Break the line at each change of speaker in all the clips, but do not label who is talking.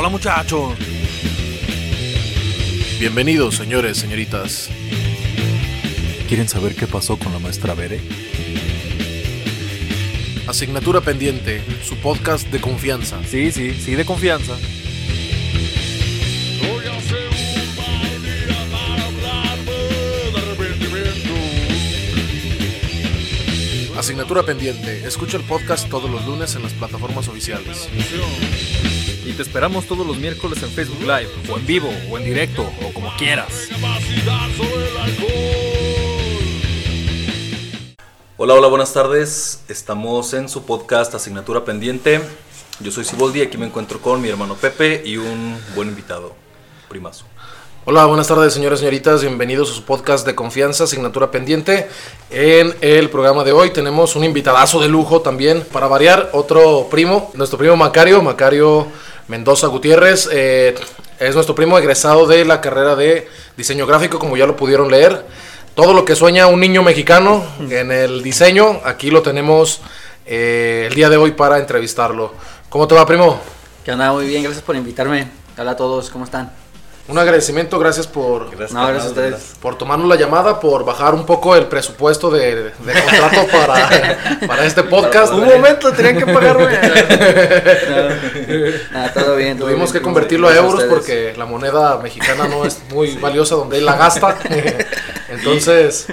Hola muchachos. Bienvenidos, señores, señoritas.
¿Quieren saber qué pasó con la maestra Bere?
Asignatura pendiente, su podcast de confianza.
Sí, sí, sí, de confianza.
Asignatura pendiente, escucha el podcast todos los lunes en las plataformas oficiales.
Y te esperamos todos los miércoles en Facebook Live, o en vivo, o en directo, o como quieras.
Hola, hola, buenas tardes. Estamos en su podcast Asignatura Pendiente. Yo soy Siboldi, aquí me encuentro con mi hermano Pepe y un buen invitado, primazo.
Hola, buenas tardes, señores y señoritas. Bienvenidos a su podcast de confianza, asignatura pendiente. En el programa de hoy tenemos un invitadazo de lujo también. Para variar, otro primo, nuestro primo Macario, Macario Mendoza Gutiérrez. eh, es nuestro primo egresado de la carrera de diseño gráfico, como ya lo pudieron leer. Todo lo que sueña un niño mexicano en el diseño, aquí lo tenemos eh, el día de hoy para entrevistarlo. ¿Cómo te va, primo?
¿Qué onda? Muy bien, gracias por invitarme. Hola a todos, ¿cómo están?
Un agradecimiento, gracias por,
Gracias,
No, gracias a
carnal,
ustedes.
por tomarnos la llamada, por bajar un poco el presupuesto de, de contrato para, para este podcast.
Un momento, tenían que pagarme. Nada, todo bien. todo
Tuvimos
bien.
que convertirlo a euros porque la moneda mexicana no es muy valiosa donde él la gasta. Entonces,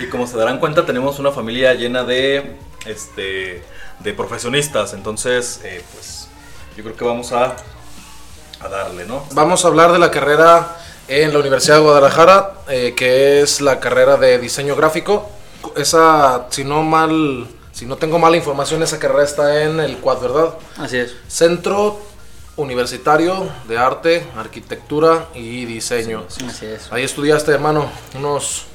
Y como se darán cuenta, tenemos una familia llena de, este, de profesionistas. Entonces, eh, pues, yo creo que vamos a, a darle, ¿no?
vamos a hablar de la carrera en la Universidad de Guadalajara, eh, que es la carrera de diseño gráfico. Esa, si no mal, si no tengo mala información, esa carrera está en el Quad, ¿verdad?
Así es.
Centro Universitario de Arte, Arquitectura y Diseño.
Así es.
Ahí estudiaste, hermano, unos...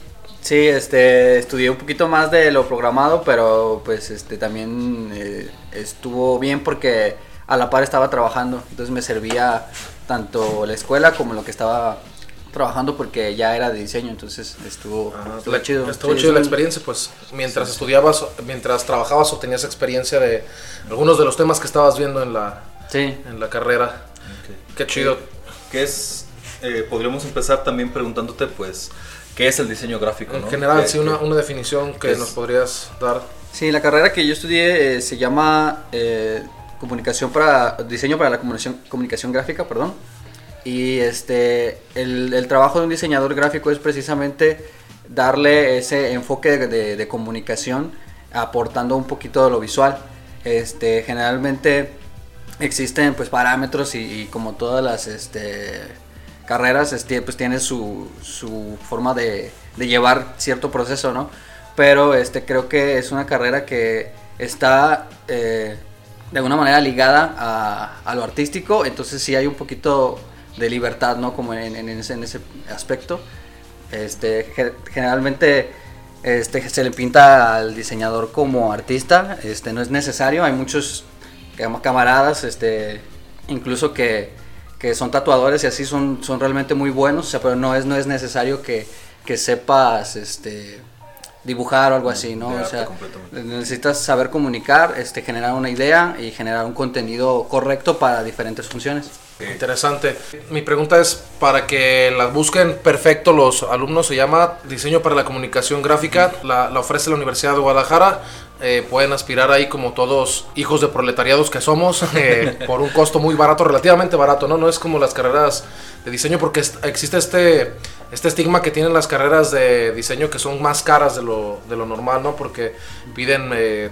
Sí, este, estudié un poquito más de lo programado, pero pues este también eh, estuvo bien porque a la par estaba trabajando, entonces me servía tanto la escuela como lo que estaba trabajando porque ya era de diseño, entonces estuvo, estuvo
la-
chido.
Estuvo
Sí,
chido la experiencia, pues mientras estudiabas, mientras trabajabas obtenías experiencia de algunos de los temas que estabas viendo en la,
Sí,
en la carrera. Qué chido.
¿Qué es? eh, podríamos empezar también preguntándote, pues, ¿qué es el diseño gráfico?
En
no?
general,
¿Qué-
sí, una, una definición que nos podrías dar.
Sí, la carrera que yo estudié eh, se llama eh, comunicación para diseño para la comunicación, comunicación gráfica, perdón. Y este el, el trabajo de un diseñador gráfico es precisamente darle ese enfoque de, de- de comunicación aportando un poquito de lo visual. Este generalmente existen pues parámetros y, y como todas las este, carreras este, pues tiene su, su forma de, de llevar cierto proceso, ¿no? Pero este, creo que es una carrera que está eh, de alguna manera ligada a, a lo artístico, entonces sí hay un poquito de libertad, ¿no? Como en, en ese, en ese aspecto. Este, ge- generalmente este, se le pinta al diseñador como artista, este, no es necesario, hay muchos cam- camaradas, este, incluso que, que son tatuadores y así son, son realmente muy buenos, o sea, pero no es, no es necesario que, que sepas este, dibujar o algo así, ¿no? O sea, necesitas saber comunicar, este, generar una idea y generar un contenido correcto para diferentes funciones.
Interesante. Mi pregunta es, para que las busquen perfecto los alumnos, se llama Diseño para la Comunicación Gráfica, la, la ofrece la Universidad de Guadalajara. Eh, pueden aspirar ahí como todos hijos de proletariados que somos, eh, por un costo muy barato, relativamente barato, ¿no? No es como las carreras de diseño, porque existe este, este estigma que tienen las carreras de diseño que son más caras de lo, de lo normal, ¿no? Porque piden... eh,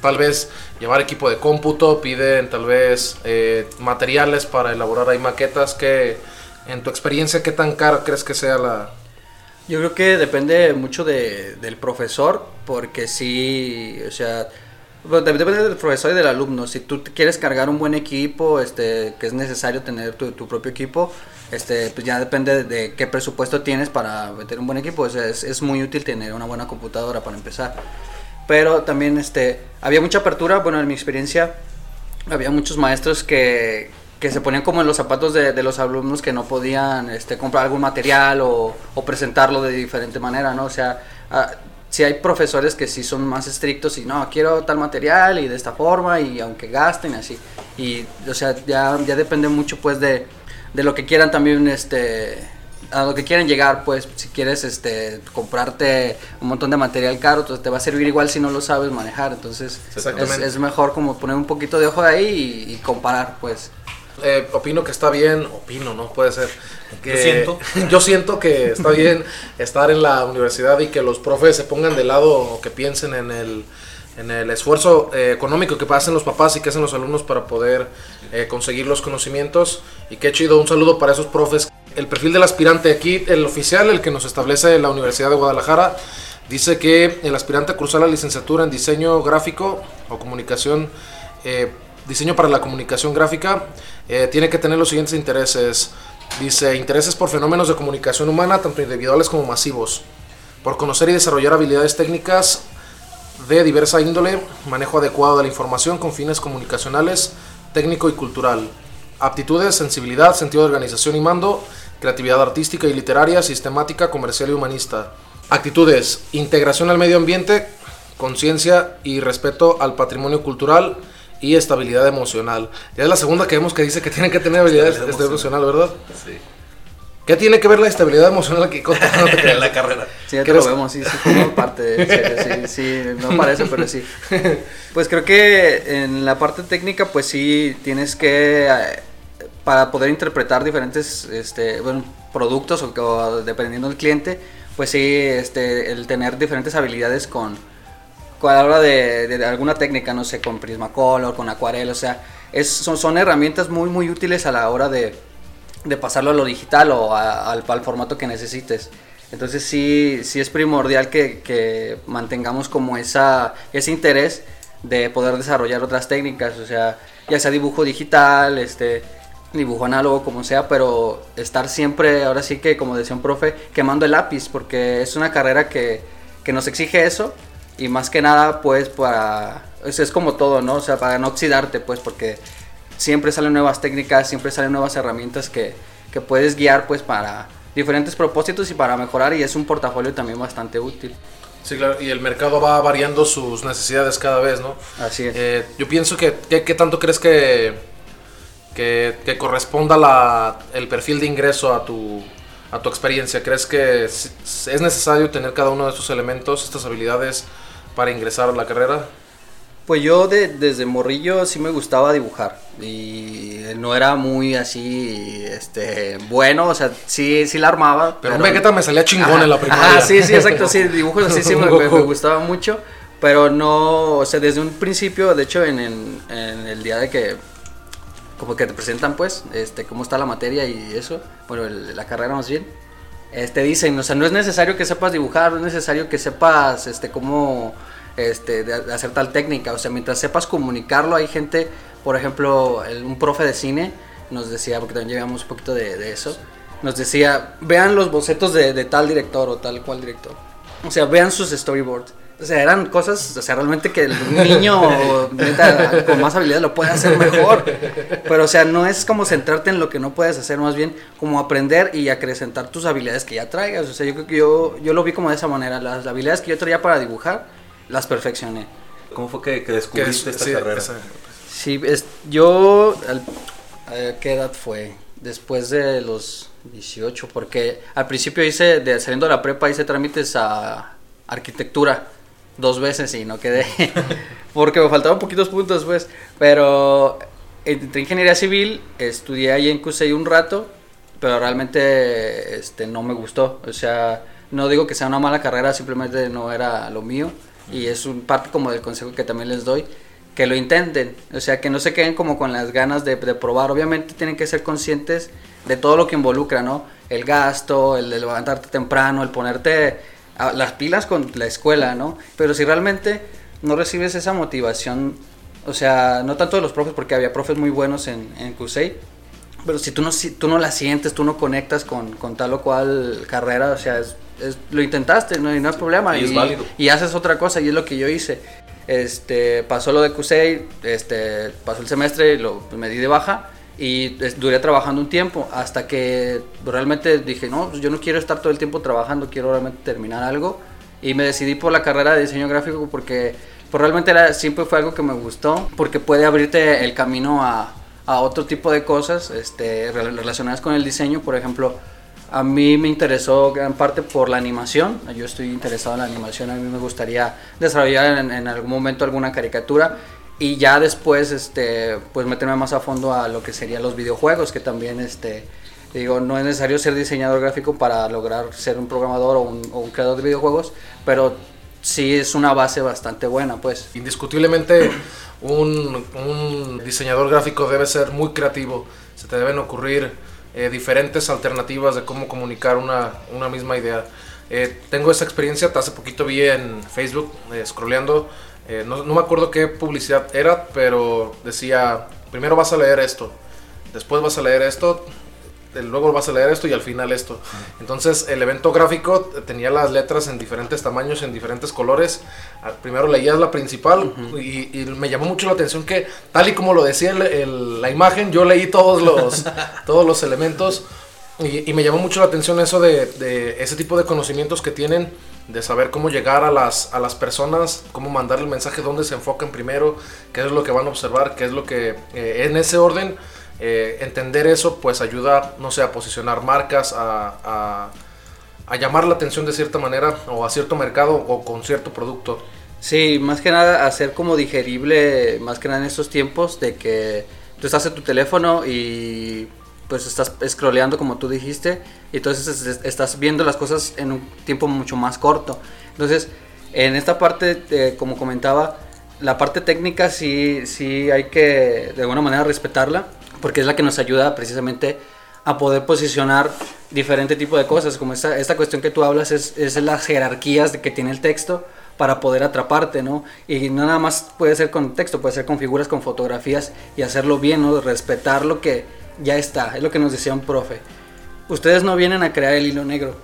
tal vez llevar equipo de cómputo, piden tal vez eh, materiales para elaborar ahí maquetas, que en tu experiencia, ¿qué tan cara crees que sea la...
Yo creo que depende mucho de, del profesor, porque sí, o sea, depende del profesor y del alumno. Si tú quieres cargar un buen equipo, este, que es necesario tener tu, tu propio equipo, este, pues ya depende de qué presupuesto tienes para meter un buen equipo. O sea, es, es muy útil tener una buena computadora para empezar. Pero también, este, había mucha apertura, bueno, en mi experiencia, había muchos maestros que, que se ponían como en los zapatos de, de los alumnos que no podían este, comprar algún material o, o presentarlo de diferente manera, ¿no? O sea, sí hay profesores que sí son más estrictos y no, quiero tal material y de esta forma y aunque gasten así. Y, o sea, ya, ya depende mucho pues de, de lo que quieran también, este, a lo que quieran llegar, pues si quieres este comprarte un montón de material caro, entonces te va a servir igual si no lo sabes manejar, entonces es mejor como poner un poquito de ojo ahí y, y comparar, pues.
Eh, opino que está bien, opino, no puede ser. Que,
Yo siento.
yo siento que está bien estar en la universidad y que los profes se pongan de lado o que piensen en el, en el esfuerzo eh, económico que hacen los papás y que hacen los alumnos para poder eh, conseguir los conocimientos. Y qué chido, un saludo para esos profes. El perfil del aspirante aquí, el oficial, el que nos establece la Universidad de Guadalajara, dice que el aspirante a cursar la licenciatura en diseño gráfico o comunicación, eh, diseño para la comunicación gráfica, eh, tiene que tener los siguientes intereses. Dice, intereses por fenómenos de comunicación humana, tanto individuales como masivos. Por conocer y desarrollar habilidades técnicas de diversa índole, manejo adecuado de la información con fines comunicacionales, técnico y cultural. Aptitudes, sensibilidad, sentido de organización y mando, creatividad artística y literaria, sistemática, comercial y humanista. Actitudes, integración al medio ambiente, conciencia y respeto al patrimonio cultural y estabilidad emocional. Ya es la segunda que vemos que dice que tienen que tener habilidad
Estabilidad
emocional, ¿verdad?
Sí.
¿Qué tiene que ver la estabilidad emocional aquí con no
la carrera.
Sí, ya te
¿Quieres-
lo vemos, sí, sí, forma parte de serio, sí, sí, no parece, pero sí. Pues creo que en la parte técnica, pues sí, tienes que, eh, para poder interpretar diferentes este, bueno, productos o, o dependiendo del cliente, pues sí, este, el tener diferentes habilidades con a la hora de, de alguna técnica, no sé, con Prismacolor, con acuarela, o sea, es, son, son herramientas muy, muy útiles a la hora de, de pasarlo a lo digital o a- al, al formato que necesites. Entonces sí, sí es primordial que, que mantengamos como esa, ese interés de poder desarrollar otras técnicas, o sea, ya sea dibujo digital, este, dibujo análogo, como sea, pero estar siempre, ahora sí que como decía un profe, quemando el lápiz, porque es una carrera que, que nos exige eso y más que nada pues para, es, es como todo, ¿no? O sea, para no oxidarte, pues porque siempre salen nuevas técnicas, siempre salen nuevas herramientas que, que puedes guiar pues para diferentes propósitos y para mejorar y es un portafolio también bastante útil.
Sí, claro, y el mercado va variando sus necesidades cada vez, ¿no?
Así es.
Eh, yo pienso que, ¿qué, tanto crees que, que, que corresponda la, el perfil de ingreso a tu, a tu experiencia? ¿Crees que es necesario tener cada uno de estos elementos, estas habilidades, para ingresar a la carrera?
Pues yo de- desde morrillo sí me gustaba dibujar y no era muy así, este, bueno, o sea, sí, sí la armaba.
Pero un Vegeta me salía chingón en la primaria.
Ah, sí, sí, exacto, sí, dibujos así sí me, me- gustaba mucho, pero no, o sea, desde un principio, de hecho, en, el- en el día de que, como que te presentan, pues, este, cómo está la materia y eso, bueno, el- la carrera más bien, este, dicen, o sea, no es necesario que sepas dibujar, no es necesario que sepas, este, cómo, este, de, de hacer tal técnica, o sea, mientras sepas comunicarlo, hay gente, por ejemplo, el- un profe de cine nos decía, porque también llevamos un poquito de, de eso, nos decía, vean los bocetos de, de tal director o tal cual director, o sea, vean sus storyboards. O sea, eran cosas, o sea, realmente que un niño neta, con más habilidad lo puede hacer mejor. Pero, o sea, no es como centrarte en lo que no puedes hacer, más bien como aprender y acrecentar tus habilidades que ya traigas. O sea, yo creo que yo, yo lo vi como de esa manera. Las habilidades que yo traía para dibujar, las perfeccioné.
¿Cómo fue que, descubriste
es-
esta
sí,
carrera?
esa-
Sí, es, yo, al- ¿a ¿qué edad fue? Después de los 18, porque al principio hice, de, saliendo de la prepa, hice trámites a arquitectura dos veces y no quedé, porque me faltaban poquitos puntos, pues, pero entré en ingeniería civil, estudié ahí en CUSEI un rato, pero realmente este, no me gustó, o sea, no digo que sea una mala carrera, simplemente no era lo mío, y es un parte como del consejo que también les doy, que lo intenten, o sea, que no se queden como con las ganas de, probar. Obviamente tienen que ser conscientes de todo lo que involucra, ¿no? El gasto, el de levantarte temprano, el ponerte las pilas con la escuela, ¿no? Pero si realmente no recibes esa motivación, o sea, no tanto de los profes, porque había profes muy buenos en, en CUSEI, pero si tú no, si tú no la sientes, tú no conectas con, con tal o cual carrera, o sea, es- es- lo intentaste, no, y no hay problema.
Y es válido.
y haces otra cosa, y es lo que yo hice. Este, pasó lo de CUSEI, este, pasó el semestre, y lo me di de baja y duré trabajando un tiempo hasta que realmente dije, no, pues yo no quiero estar todo el tiempo trabajando, quiero realmente terminar algo Y me decidí por la carrera de diseño gráfico porque pues, realmente era, siempre fue algo que me gustó, porque puede abrirte el camino a, a otro tipo de cosas este, relacionadas con el diseño. Por ejemplo, a mí me interesó gran parte por la animación. Yo estoy interesado en la animación. A mí me gustaría desarrollar en, en algún momento alguna caricatura y ya después este pues meterme más a fondo a lo que serían los videojuegos que también este digo no es necesario ser diseñador gráfico para lograr ser un programador o un, o un creador de videojuegos pero sí es una base bastante buena pues
Indiscutiblemente un, un diseñador gráfico debe ser muy creativo. Se te deben ocurrir eh, diferentes alternativas de cómo comunicar una, una misma idea. Eh, tengo esa experiencia, hace poquito vi en Facebook, eh, scrolleando, eh, no, no me acuerdo qué publicidad era, pero decía, primero vas a leer esto, después vas a leer esto, eh, luego vas a leer esto y al final esto. Entonces el evento gráfico tenía las letras en diferentes tamaños, en diferentes colores. Ah, Primero leías la principal y, y me llamó mucho la atención que tal y como lo decía el- el- la imagen, yo leí todos los, todos los elementos y, y me llamó mucho la atención eso de, de ese tipo de conocimientos que tienen, de saber cómo llegar a las, a las personas, cómo mandar el mensaje, dónde se enfocan primero, qué es lo que van a observar, qué es lo que eh, en ese orden eh, entender eso pues ayuda, no sé, a posicionar marcas, a, a- a llamar la atención de cierta manera o a cierto mercado o con cierto producto.
Sí, más que nada hacer como digerible, más que nada en estos tiempos de que tú estás en tu teléfono y pues estás scrolleando como tú dijiste y entonces es- es- estás viendo las cosas en un tiempo mucho más corto. Entonces, en esta parte, eh, como comentaba, la parte técnica sí, sí hay que de alguna manera respetarla porque es la que nos ayuda precisamente a poder posicionar diferente tipo de cosas, como esta, esta cuestión que tú hablas es, es las jerarquías que tiene el texto para poder atraparte, ¿no? Y no nada más puede ser con texto, puede ser con figuras, con fotografías y hacerlo bien, ¿no? Respetar lo que ya está, es lo que nos decía un profe. Ustedes no vienen a crear el hilo negro,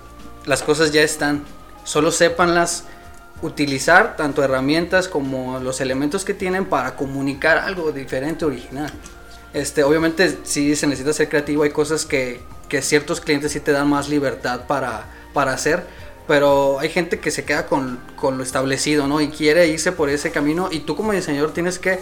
las cosas ya están, solo sépanlas utilizar, tanto herramientas como los elementos que tienen para comunicar algo diferente, original. Este, obviamente sí se necesita ser creativo, hay cosas que, que ciertos clientes sí te dan más libertad para, para hacer, pero hay gente que se queda con, con lo establecido, ¿no? Y quiere irse por ese camino y tú como diseñador tienes que,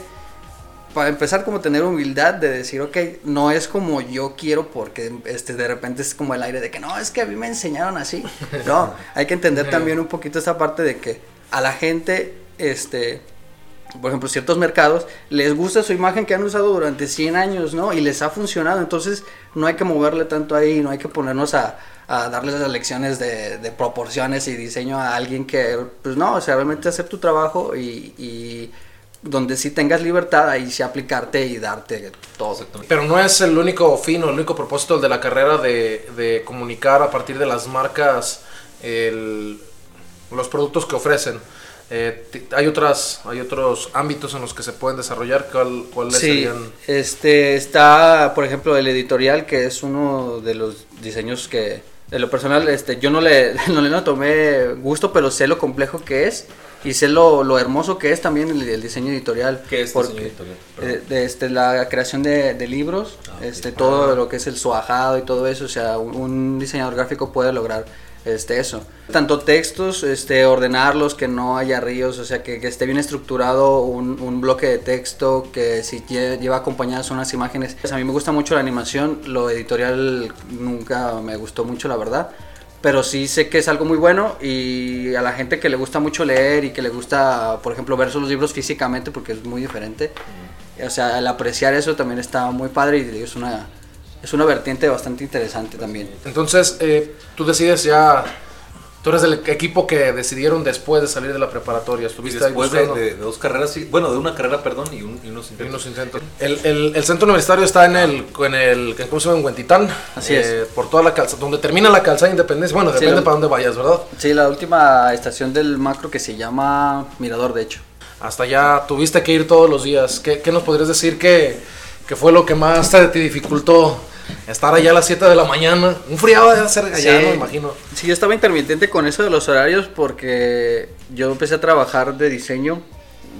para empezar, como tener humildad de decir, ok, no es como yo quiero porque este, de repente es como el aire de que no, es que a mí me enseñaron así. No, hay que entender también un poquito esta parte de que a la gente, este, por ejemplo, ciertos mercados, les gusta su imagen que han usado durante 100 años, ¿no? Y les ha funcionado, entonces no hay que moverle tanto ahí, no hay que ponernos a, a darles las lecciones de, de proporciones y diseño a alguien que, pues no, o sea, realmente hacer tu trabajo y, y donde sí tengas libertad, ahí sí aplicarte y darte todo.
Pero no es el único fin o el único propósito de la carrera de, de comunicar a partir de las marcas el- los productos que ofrecen. Eh, hay otras hay otros ámbitos en los que se pueden desarrollar. ¿Cuál, ¿Cuáles
Sí,
serían?
este está, por ejemplo, el editorial, que es uno de los diseños que, de lo personal, este, yo no le, no le no tomé gusto, pero sé lo complejo que es y sé lo, lo hermoso que es también el, el diseño editorial.
¿Qué es
porque,
diseño editorial?
Eh, de, este, la creación de, de libros,
Ah, ok.
este, todo lo que es el suajado y todo eso, o sea, un, un diseñador gráfico puede lograr este, eso. Tanto textos, este, ordenarlos, que no haya ríos, o sea, que, que esté bien estructurado un, un bloque de texto, que si lle- lleva acompañadas unas imágenes. Pues a mí me gusta mucho la animación, lo editorial nunca me gustó mucho, la verdad. Pero sí sé que es algo muy bueno y a la gente que le gusta mucho leer y que le gusta, por ejemplo, ver sus libros físicamente porque es muy diferente. O sea, al apreciar eso también está muy padre y es una, es una vertiente bastante interesante también.
Entonces, eh, tú decides ya. Tú eres del equipo que decidieron después de salir de la preparatoria. Estuviste
después de,
buscando
de- de dos carreras, bueno, de una carrera, perdón, y, un- y unos
y
intentos.
unos intentos. El, el- el centro universitario está en el, en el ¿cómo se llama? En Huentitán.
Así
Eh, Por toda la calzada, donde termina la calzada de Independencia. Bueno,
Sí,
depende para dónde vayas, ¿verdad?
Sí, la última estación del macro que se llama Mirador, de hecho.
Hasta allá tuviste que ir todos los días. ¿Qué, qué nos podrías decir que, que fue lo que más te, te dificultó estar allá a las 7 de la mañana? Un friado de hacer allá,
Sí.
no me imagino.
Sí, yo estaba intermitente con eso de los horarios porque yo empecé a trabajar de diseño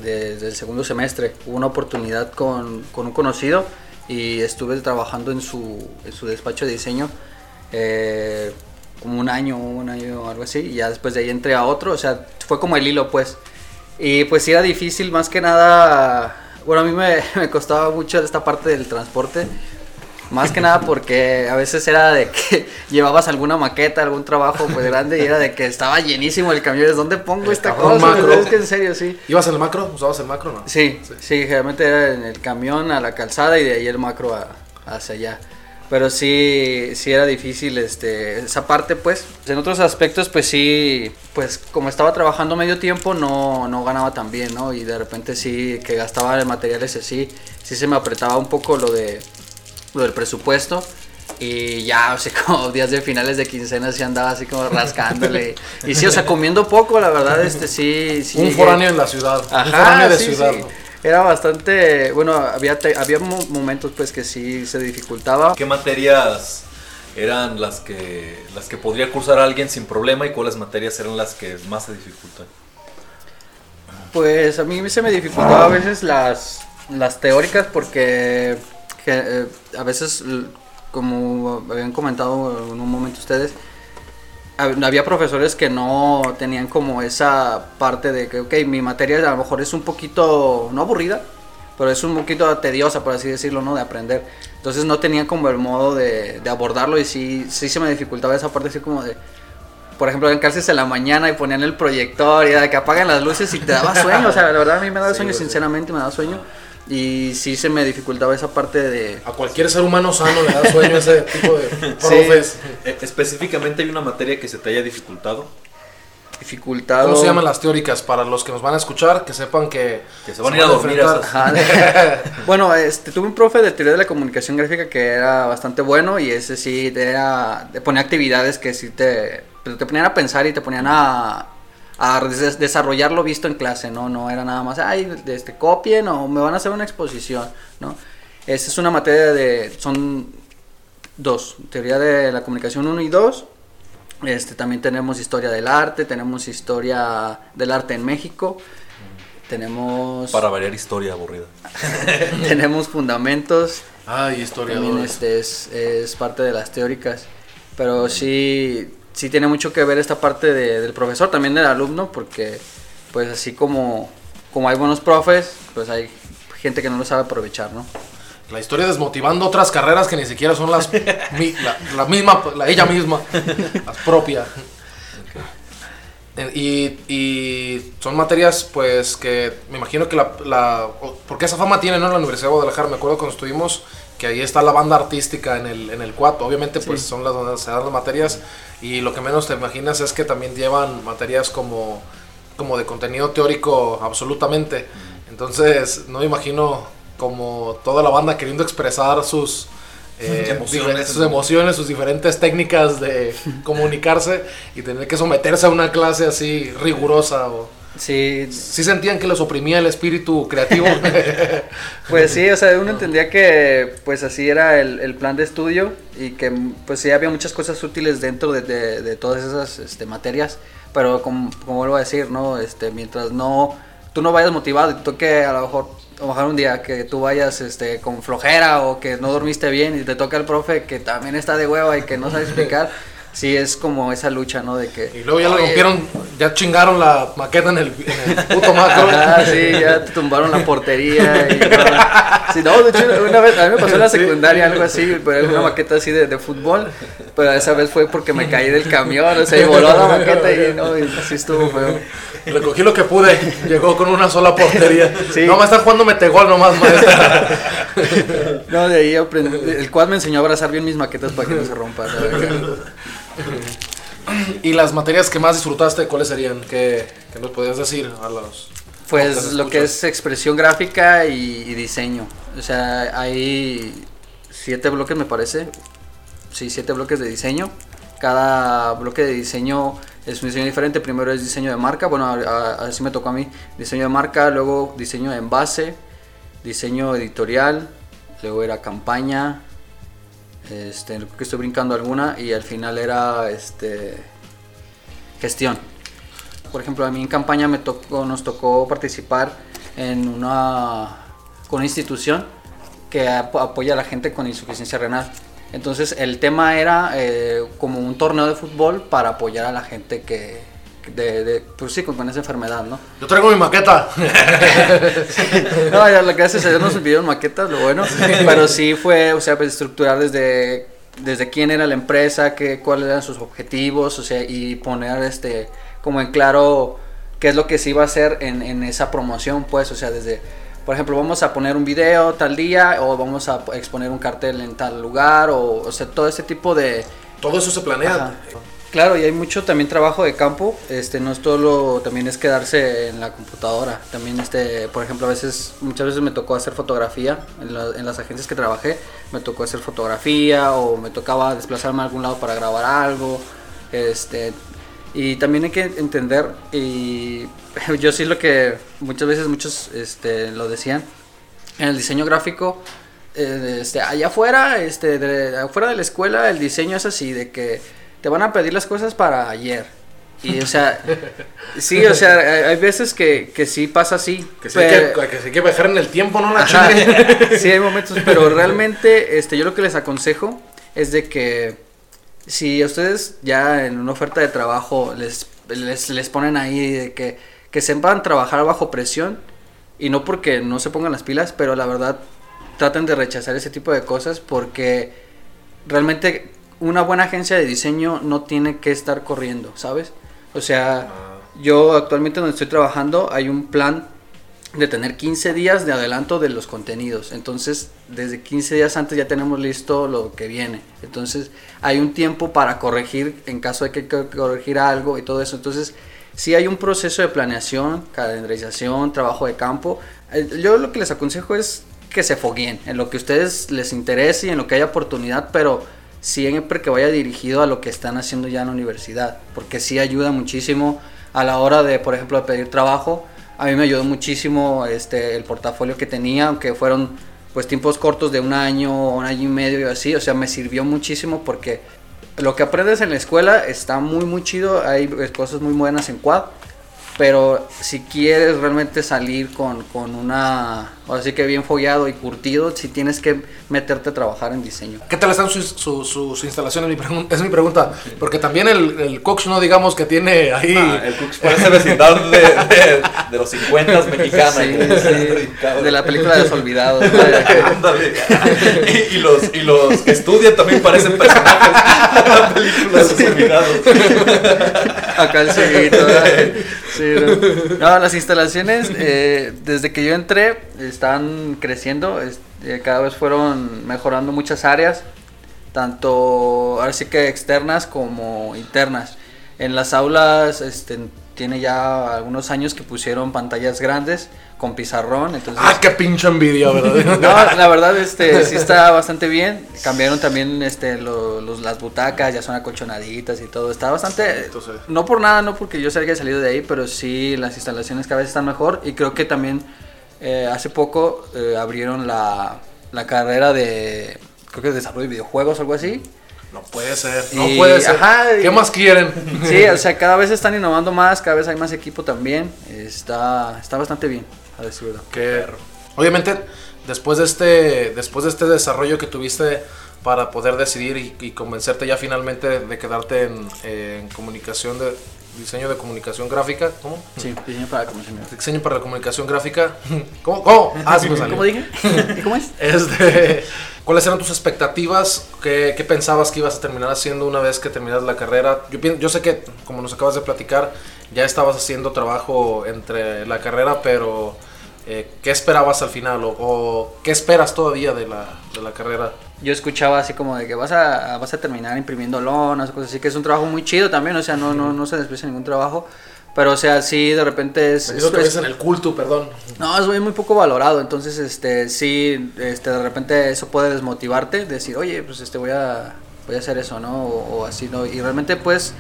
desde el segundo semestre. Hubo una oportunidad con, con un conocido y estuve trabajando en su, en su despacho de diseño. Eh, como un año, un año algo así, y ya después de ahí entré a otro, o sea, fue como el hilo, pues. Y pues sí era difícil, más que nada, bueno, a mí me, me costaba mucho esta parte del transporte, más que nada porque a veces era de que llevabas alguna maqueta, algún trabajo pues grande y era de que estaba llenísimo el camión. ¿Es dónde pongo
El
esta cosa?
macro.
Es que en serio, sí.
¿Ibas en el macro? ¿Usabas el macro no?
Sí, sí, generalmente era en el camión a la calzada y de ahí el macro a- hacia allá. Pero sí, sí era difícil este, esa parte, pues. En otros aspectos, pues sí, pues como estaba trabajando medio tiempo, no, no ganaba tan bien, ¿no? Y de repente sí, que gastaba en materiales así, sí se me apretaba un poco lo de lo del presupuesto. Y ya, o sea, como días de finales de quincena sí andaba así como rascándole. y sí, o sea, comiendo poco, la verdad, este sí. sí
Un
llegué-
foráneo en la ciudad. un
Ajá,
foráneo de
sí,
ciudad.
sí.
¿no?
Era bastante, bueno, había, te- había mo- momentos pues que sí se dificultaba.
¿Qué materias eran las que las que podría cursar alguien sin problema y cuáles materias eran las que más se dificultan?
Pues a mí se me dificultaba a veces las, las teóricas porque que, eh, a veces, como habían comentado en un momento ustedes, hab- había profesores que no tenían como esa parte de que, ok, mi materia a lo mejor es un poquito, no aburrida, pero es un poquito tediosa, por así decirlo, ¿no? De aprender. Entonces no tenía como el modo de, de abordarlo y sí, sí se me dificultaba esa parte así como de... Por ejemplo, en clases en la mañana y ponían el proyector y era de que apagan las luces y te daba sueño. O sea, la verdad a mí me daba
Sí,
sueño, sinceramente me daba sueño. Y sí se me dificultaba esa parte de...
A cualquier ser humano sano le da sueño ese tipo de profes.
Eh, específicamente hay una materia que se te haya dificultado,
Dificultado.
¿Cómo se llaman las teóricas? Para los que nos van a escuchar, que sepan que
que se van a ir a dormir
bueno, este, tuve un profe de teoría de la comunicación gráfica que era bastante bueno y ese sí era, te ponía actividades que sí te, pues, te ponían a pensar y te ponían a, a des- desarrollar lo visto en clase, ¿no? No era nada más, ay, este, copien o me van a hacer una exposición, ¿no? Esa es una materia de, son dos, teoría de la comunicación 1 y 2. Este, también tenemos historia del arte, tenemos historia del arte en México, tenemos
para variar historia aburrida.
tenemos fundamentos,
Ay,
también
historiadores.
este es, es parte de las teóricas, pero sí, sí tiene mucho que ver esta parte de- del profesor, también del alumno, porque pues así como, como hay buenos profes, pues hay gente que no lo sabe aprovechar, ¿no?
La historia desmotivando otras carreras que ni siquiera son las mi- la, la misma, la, ella misma, las propias. Y, y son materias pues que me imagino que la, la- porque esa fama tiene ¿no? en la Universidad de Guadalajara, me acuerdo cuando estuvimos que ahí está la banda artística en el, en el CUAT, obviamente pues
Sí.
son las donde se dan las materias y lo que menos te imaginas es que también llevan materias como, como de contenido teórico absolutamente, entonces no me imagino como toda la banda queriendo expresar sus eh,
Emociones.
sus emociones, sus diferentes técnicas de comunicarse y tener que someterse a una clase así rigurosa o
Sí,
sí sentían que les oprimía el espíritu creativo.
Pues sí, o sea, uno entendía que pues así era el, el plan de estudio y que pues sí había muchas cosas útiles dentro de, de- de todas esas este, materias, pero como, como vuelvo a decir, ¿no? Este, mientras no, tú no vayas motivado y te toque a lo mejor, a lo mejor un día que tú vayas este, con flojera o que no dormiste bien y te toca el profe que también está de hueva y que no sabe explicar, sí es como esa lucha, ¿no? De que...
y luego ya
"Oye,
rompieron, ya chingaron la maqueta en el, en el puto macro.
Ah, sí, ya te tumbaron la portería. Y, no. Sí, no, de hecho, una vez, a mí me pasó en la secundaria algo así, pero era una maqueta así de, de fútbol, pero esa vez fue porque me caí del camión, o sea, y voló la maqueta y no, y sí estuvo feo.
Recogí lo que pude, llegó con una sola portería.
Sí.
No, me están jugando metegol nomás, maestra.
No, de ahí aprendí, el cual me enseñó a abrazar bien mis maquetas para que no se rompan. ¿sabes?
¿Y las materias que más disfrutaste, cuáles serían? ¿Qué, qué nos podías decir a los...
Pues lo que es expresión gráfica y, y diseño. O sea, hay siete bloques me parece. Sí, siete bloques de diseño. Cada bloque de diseño es un diseño diferente. Primero es diseño de marca. Bueno, así me tocó a mí. Diseño de marca, luego diseño de envase, diseño editorial, luego era campaña. Este, creo que estoy brincando alguna y al final era este gestión. Por ejemplo, a mí en campaña nos tocó participar en una, con una institución que ap- apoya a la gente con insuficiencia renal. Entonces el tema era eh, como un torneo de fútbol para apoyar a la gente que, de, de- pues sí, con, con esa enfermedad, ¿no?
Yo traigo mi maqueta.
No, ya lo que hace es nos pidieron maquetas, lo bueno. Pero sí fue, o sea, pues estructurar desde, desde quién era la empresa, qué, cuáles eran sus objetivos, o sea, y poner este como en claro qué es lo que se iba a hacer en, en esa promoción, pues, o sea, desde, por ejemplo, vamos a poner un video tal día, o vamos a exponer un cartel en tal lugar, o, o sea, todo ese tipo de,
Todo eso se planea.
Ajá. Claro, y hay mucho también trabajo de campo, este, no es todo lo, también es quedarse en la computadora, también este, por ejemplo, a veces, muchas veces me tocó hacer fotografía, en, la- en las agencias que trabajé, me tocó hacer fotografía, o me tocaba desplazarme a algún lado para grabar algo, este, y también hay que entender, y yo sí lo que muchas veces muchos, este, lo decían, en el diseño gráfico, eh, este, allá afuera, este, de, afuera de la escuela, el diseño es así, de que te van a pedir las cosas para ayer. Y, o sea, sí, o sea, hay, veces que, que sí pasa así.
Que se, hay
pero-
que, que se hay que viajar en el tiempo, no la
Ajá, sí, hay momentos, pero realmente este, yo lo que les aconsejo es de que si a ustedes ya en una oferta de trabajo les, les, les ponen ahí de que, que sepan trabajar bajo presión y no porque no se pongan las pilas, pero la verdad traten de rechazar ese tipo de cosas porque realmente una buena agencia de diseño no tiene que estar corriendo, ¿sabes? O sea, yo actualmente donde estoy trabajando hay un plan de tener 15 días de adelanto de los contenidos. Entonces, desde 15 días antes ya tenemos listo lo que viene. Entonces, hay un tiempo para corregir en caso de que corregir algo y todo eso. Entonces, sí hay un proceso de planeación, calendarización, trabajo de campo. Eh, Yo lo que les aconsejo es que se fogueen en lo que a ustedes les interese y en lo que haya oportunidad, pero siempre que vaya dirigido a lo que están haciendo ya en la universidad, porque sí ayuda muchísimo a la hora de, por ejemplo, de pedir trabajo. A mí me ayudó muchísimo este el portafolio que tenía, aunque fueron pues tiempos cortos de un año, un año y medio y así, o sea, me sirvió muchísimo porque lo que aprendes en la escuela está muy muy chido, hay cosas muy buenas en Quad, pero si quieres realmente salir con, con una, así que bien follado y curtido, si tienes que meterte a trabajar en diseño.
¿Qué tal están sus, sus, sus instalaciones? Mi es mi pregunta. Porque también el, el Cox, no digamos que tiene ahí.
Ah, el Cooks parece vecindad de, de, de los 50 mexicana.
Sí, de la película de los olvidados.
Y, y los, y los que estudian también parecen personajes de la película de los olvidados.
Acá el ¿verdad? Sí, no. No, las instalaciones, eh, desde que yo entré, están creciendo. es- eh, cada vez fueron mejorando muchas áreas, tanto ahora sí que externas como internas. En las aulas, este, tiene ya algunos años que pusieron pantallas grandes con pizarrón. Entonces,
¡Ah, qué pinche envidia, ¿verdad?
no, la verdad, este, sí está bastante bien. Cambiaron también, este, lo- los, las butacas, ya son acolchonaditas y todo. Está bastante,
Entonces-
no por nada, no porque yo se haya salido de ahí, pero sí las instalaciones cada vez están mejor. Y creo que también eh, hace poco eh, abrieron la, la carrera de, creo que de desarrollo de videojuegos o algo así.
No puede ser, no
Y-
puede ser.
ajá, y-
¿Qué más quieren?
Sí, o sea, cada vez están innovando más, cada vez hay más equipo también. Está, está bastante bien, a decir verdad.
que obviamente después de este después de este desarrollo que tuviste para poder decidir y, y convencerte ya finalmente de, de quedarte en, en comunicación de diseño de comunicación gráfica ¿cómo?
Sí, diseño para comunicación.
diseño para la comunicación gráfica ¿cómo? ¿cómo? Ah, sí me salió.
¿Cómo dije? ¿Y cómo es?
Este, ¿Cuáles eran tus expectativas? ¿Qué, qué pensabas que ibas a terminar haciendo una vez que terminas la carrera? Yo, yo sé que, como nos acabas de platicar, ya estabas haciendo trabajo entre la carrera, pero eh, ¿qué esperabas al final? O, o qué esperas todavía de la, de la carrera?
yo escuchaba así como de que vas a, vas a terminar imprimiendo lonas, cosas así, que es un trabajo muy chido también, o sea, no, no, no se desprecia ningún trabajo, pero o sea, sí, de repente es...
Eso
es-
en el culto, perdón.
no, es muy, muy poco valorado, entonces, este, sí, este, de repente eso puede desmotivarte, decir, oye, pues, este, voy a, voy a hacer eso, ¿no? O, o así, ¿no? Y realmente, pues,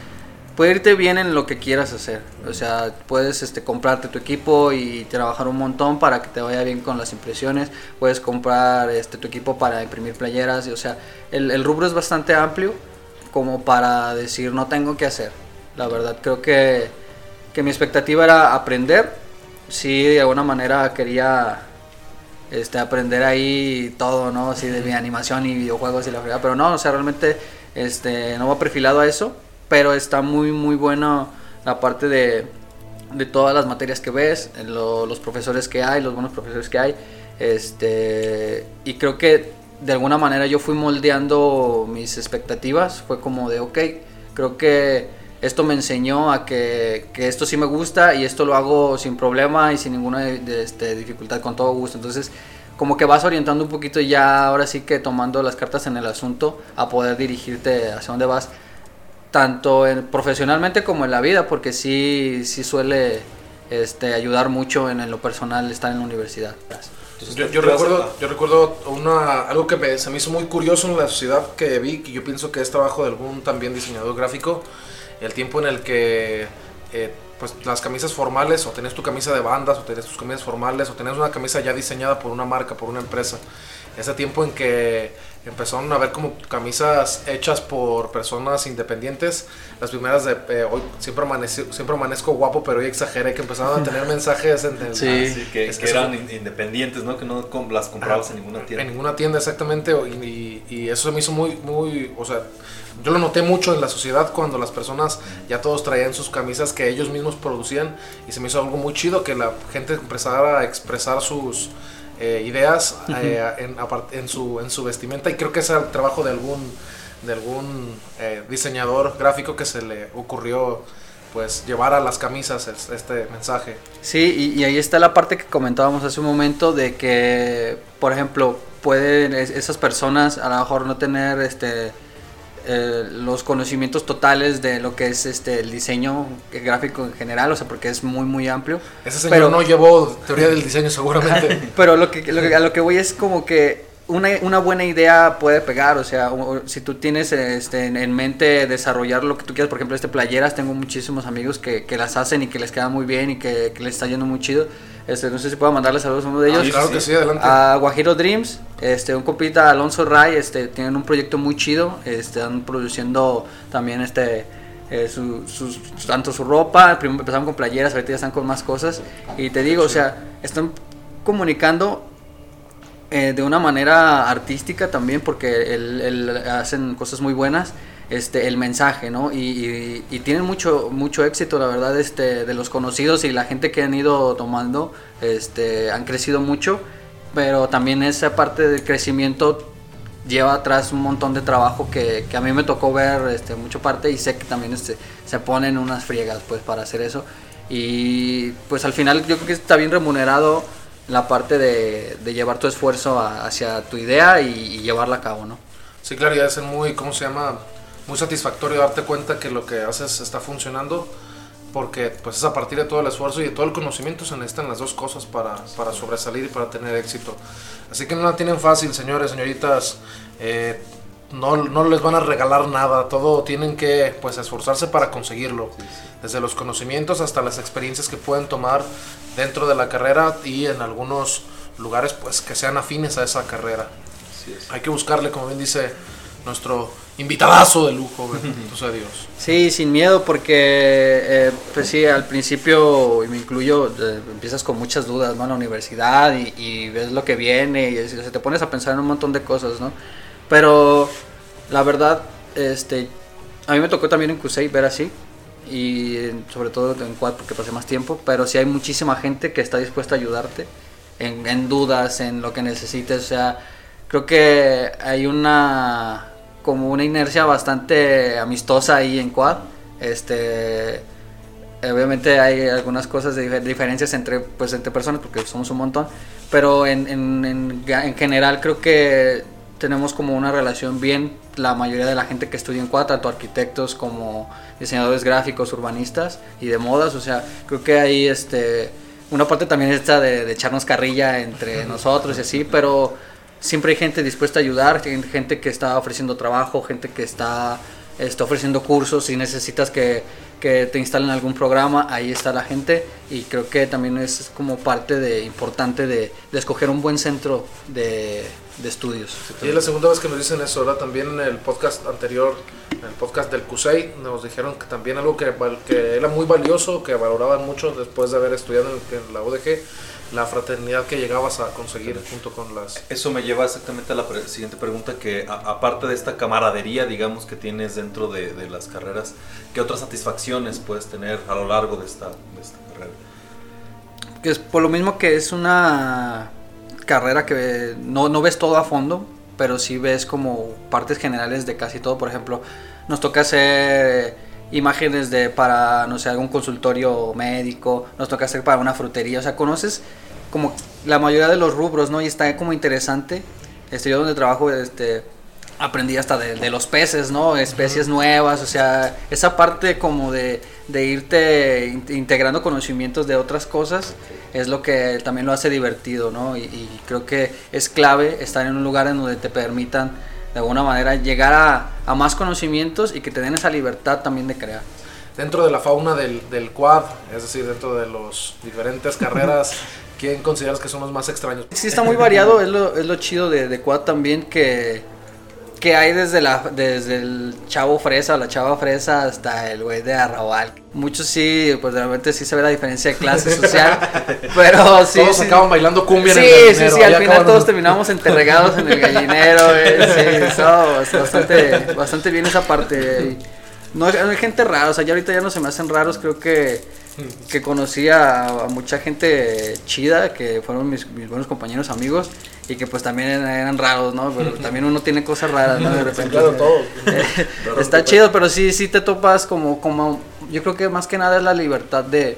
puede irte bien en lo que quieras hacer, o sea, puedes, este, comprarte tu equipo y trabajar un montón para que te vaya bien con las impresiones, puedes comprar, este, tu equipo para imprimir playeras, y, o sea, el, el rubro es bastante amplio como para decir, no tengo que hacer, la verdad, creo que, que mi expectativa era aprender, sí de alguna manera quería este, aprender ahí todo, ¿no? Así de mi animación y videojuegos y la fregada. Pero no, o sea, realmente este, no va perfilado a eso. Pero está muy, muy bueno la parte de, de todas las materias que ves, lo- los profesores que hay, los buenos profesores que hay. Este, y creo que de alguna manera yo fui moldeando mis expectativas. Fue como de, ok, creo que esto me enseñó a que, que esto sí me gusta y esto lo hago sin problema y sin ninguna este, dificultad, con todo gusto. Entonces, como que vas orientando un poquito ya, ahora sí que tomando las cartas en el asunto, a poder dirigirte hacia dónde vas, tanto en- profesionalmente como en la vida, porque sí, sí suele este, ayudar mucho en, en lo personal estar en la universidad.
Entonces,
Yo,
¿qué-
yo
qué vas a-
recuerdo, yo recuerdo una, algo que me- se me hizo muy curioso en la sociedad que vi, que yo pienso que es trabajo de algún también diseñador gráfico, el tiempo en el que eh, pues las camisas formales, o tenés tu camisa de bandas, o tenés tus camisas formales, o tenés una camisa ya diseñada por una marca, por una empresa. Ese tiempo en que empezaron a ver como camisas hechas por personas independientes, las primeras de eh, hoy siempre, amaneci- siempre amanezco guapo, pero hoy exageré, que empezaron a tener mensajes en el,
Sí.
Ah, sí, que,
Es-
que
eso-
eran in- independientes, ¿no? Que no com- las comprabas en ninguna tienda.
En ninguna tienda, exactamente. Y, y- y eso me hizo muy, muy, o sea, yo lo noté mucho en la sociedad cuando las personas ya todos traían sus camisas que ellos mismos producían y se me hizo algo muy chido que la gente empezara a expresar sus eh, ideas eh, en, su, en su vestimenta y creo que es el trabajo de algún, de algún eh, diseñador gráfico que se le ocurrió pues llevar a las camisas es- este mensaje.
Sí, y, y ahí está la parte que comentábamos hace un momento de que, por ejemplo, pueden es- esas personas a lo mejor no tener este eh, los conocimientos totales de lo que es este el diseño gráfico en general, o sea, porque es muy muy amplio.
Ese señor
Pero-
no llevó teoría del diseño seguramente.
Pero lo que, lo que- a lo que voy es como que una, una buena idea puede pegar, o sea, o- si tú tienes este, en, en mente desarrollar lo que tú quieras, por ejemplo, este playeras, tengo muchísimos amigos que, que las hacen y que les quedan muy bien y que, que les está yendo muy chido. Este, no sé si puedo mandarles saludos a uno de ellos.
Ah, claro que sí, adelante.
A Guajiro Dreams, este, un compita Alonso Ray, este, tienen un proyecto muy chido, este, están produciendo también este, eh, su, tanto su ropa, primero empezaron con playeras, ahorita ya están con más cosas, y te digo, o sea, están comunicando eh, de una manera artística también, porque el- hacen cosas muy buenas, este, el mensaje, ¿no? Y, y- y tienen mucho, mucho éxito, la verdad, este, de los conocidos y la gente que han ido tomando, este, han crecido mucho, pero también esa parte del crecimiento lleva atrás un montón de trabajo que, que a mí me tocó ver este, mucho parte y sé que también este, se ponen unas friegas pues para hacer eso y pues al final yo creo que está bien remunerado la parte de, de llevar tu esfuerzo a- hacia tu idea y, y llevarla a cabo, ¿no?
Sí, claro, y es muy, ¿cómo se llama? Muy satisfactorio darte cuenta que lo que haces está funcionando, porque pues es a partir de todo el esfuerzo y de todo el conocimiento se necesitan las dos cosas para, para sobresalir y para tener éxito. Así que no la tienen fácil, señores, señoritas. eh, no, no les van a regalar nada, todo tienen que pues esforzarse para conseguirlo. Desde los conocimientos hasta las experiencias que pueden tomar dentro de la carrera y en algunos lugares pues que sean afines a esa carrera. Hay que buscarle, como bien dice nuestro invitadazo de lujo, bendito sea Dios.
Sí, sin miedo, porque, eh, pues sí, al principio, y me incluyo, eh, empiezas con muchas dudas, ¿no? En la universidad y, y ves lo que viene y sea, te pones a pensar en un montón de cosas, ¿no? Pero, la verdad, este, a mí me tocó también en CUSEI ver así, y sobre todo en Quad porque pasé más tiempo, pero sí hay muchísima gente que está dispuesta a ayudarte en, en dudas, en lo que necesites, o sea, creo que hay una como una inercia bastante amistosa ahí en Quad. Este obviamente hay algunas cosas de difer- diferencias entre pues entre personas porque somos un montón, pero en, en, en, en general creo que tenemos como una relación bien la mayoría de la gente que estudia en Quad, tanto arquitectos como diseñadores gráficos, urbanistas y de modas, o sea, creo que hay este una parte también está de, de echarnos carrilla entre nosotros y así, pero siempre hay gente dispuesta a ayudar, gen- gente que está ofreciendo trabajo, gente que está, está ofreciendo cursos, si necesitas que, que te instalen algún programa, ahí está la gente y creo que también es como parte de importante de, de escoger un buen centro de, de estudios.
Y es la segunda vez que nos dicen eso, ¿verdad? También en el podcast anterior en el podcast del CUSEI, nos dijeron que también algo que, era muy valioso, que valoraban mucho después de haber estudiado en, en la UDG, la fraternidad que llegabas a conseguir junto con las...
Eso me lleva exactamente a la pre- siguiente pregunta, que a- aparte de esta camaradería, digamos, que tienes dentro de, de las carreras, ¿qué otras satisfacciones puedes tener a lo largo de esta, de esta carrera?
Que es por lo mismo que es una carrera que no, no ves todo a fondo, pero sí ves como partes generales de casi todo. Por ejemplo, nos toca hacer imágenes de para, no sé, algún consultorio médico, nos toca hacer para una frutería, o sea, conoces como la mayoría de los rubros, ¿no? Y está como interesante. Este, yo donde trabajo, este, aprendí hasta de, de los peces, ¿no? Especies nuevas, o sea, esa parte como de, de irte in- integrando conocimientos de otras cosas es lo que también lo hace divertido, ¿no? Y, y creo que es clave estar en un lugar en donde te permitan de alguna manera llegar a, a más conocimientos y que te den esa libertad también de crear.
Dentro de la fauna del, del quad, es decir, dentro de las diferentes carreras, ¿quién consideras que son los más extraños?
Sí, está muy variado, es lo, es lo chido de, de Quad también que, que hay desde, la, desde el chavo fresa o la chava fresa hasta el güey de arrabal. Muchos sí, pues realmente sí se ve la diferencia de clase social, pero sí.
Todos
sí.
acaban bailando cumbia
Sí,
en el
sí,
gallinero,
sí,
ahí
al final todos terminamos enterregados en el gallinero, güey, sí, bastante, bastante bien esa parte. No, hay- hay gente rara, o sea, ya ahorita ya no se me hacen raros, creo que, que conocí a, a mucha gente chida, que fueron mis, mis buenos compañeros, amigos, y que pues también eran, raros, ¿no? Pero también uno tiene cosas raras, ¿no? De repente.
Claro, todos.
Eh, Está chido, pero sí, sí te topas como, como, yo creo que más que nada es la libertad de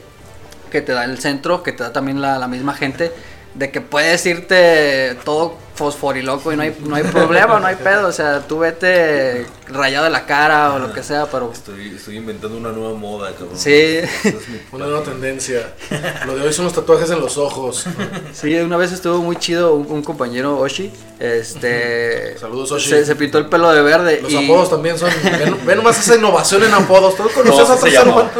que te da el centro, que te da también la, la misma gente, de que puedes irte todo fosforiloco y no hay, no hay problema, no hay pedo, o sea, tú vete rayado de la cara o lo que sea, pero
Estoy, estoy inventando una nueva moda, cabrón.
Sí.
Es
Una nueva tendencia. Lo de hoy son los tatuajes en los ojos.
sí, una vez estuvo muy chido un, un compañero Oshi, este...
Saludos, Oshi.
Se, se pintó el pelo de verde.
Los
y-
apodos también son. Ven, ven nomás esa innovación en apodos. ¿Tú conoces
No,
a
se llama.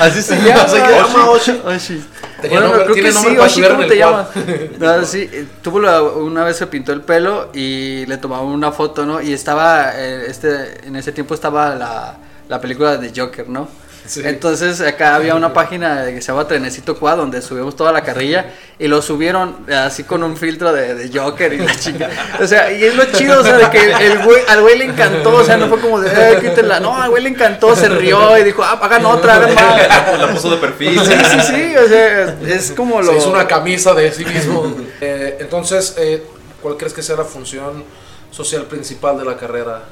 Así se llama.
Se llama Oshi.
Oshi.
Tenía
Bueno,
nombre-
creo
tiene
que
nombre
sí, Oshi,
estudiar
¿cómo te llamas? No, sí, eh, tuvo la- una vez se pintó el pelo y le tomaban una foto, ¿no? Y estaba, eh, este, en ese tiempo estaba la, la película de Joker, ¿no?
Sí.
Entonces acá había una página que se llama Trenecito Quad donde subimos toda la carrilla y lo subieron eh, así con un filtro de, de Joker y la chica. O sea, y es lo chido, o sea, de que el güey, al güey le encantó, o sea, no fue como de, eh, quítenla, no, al güey le encantó, se rió y dijo, ah, hagan otra, hagan más.
La puso de perfil.
Sí, sí, sí, o sea, es como lo...
Se hizo una camisa de sí mismo. Eh, entonces, eh, ¿cuál crees que sea la función social principal de la carrera?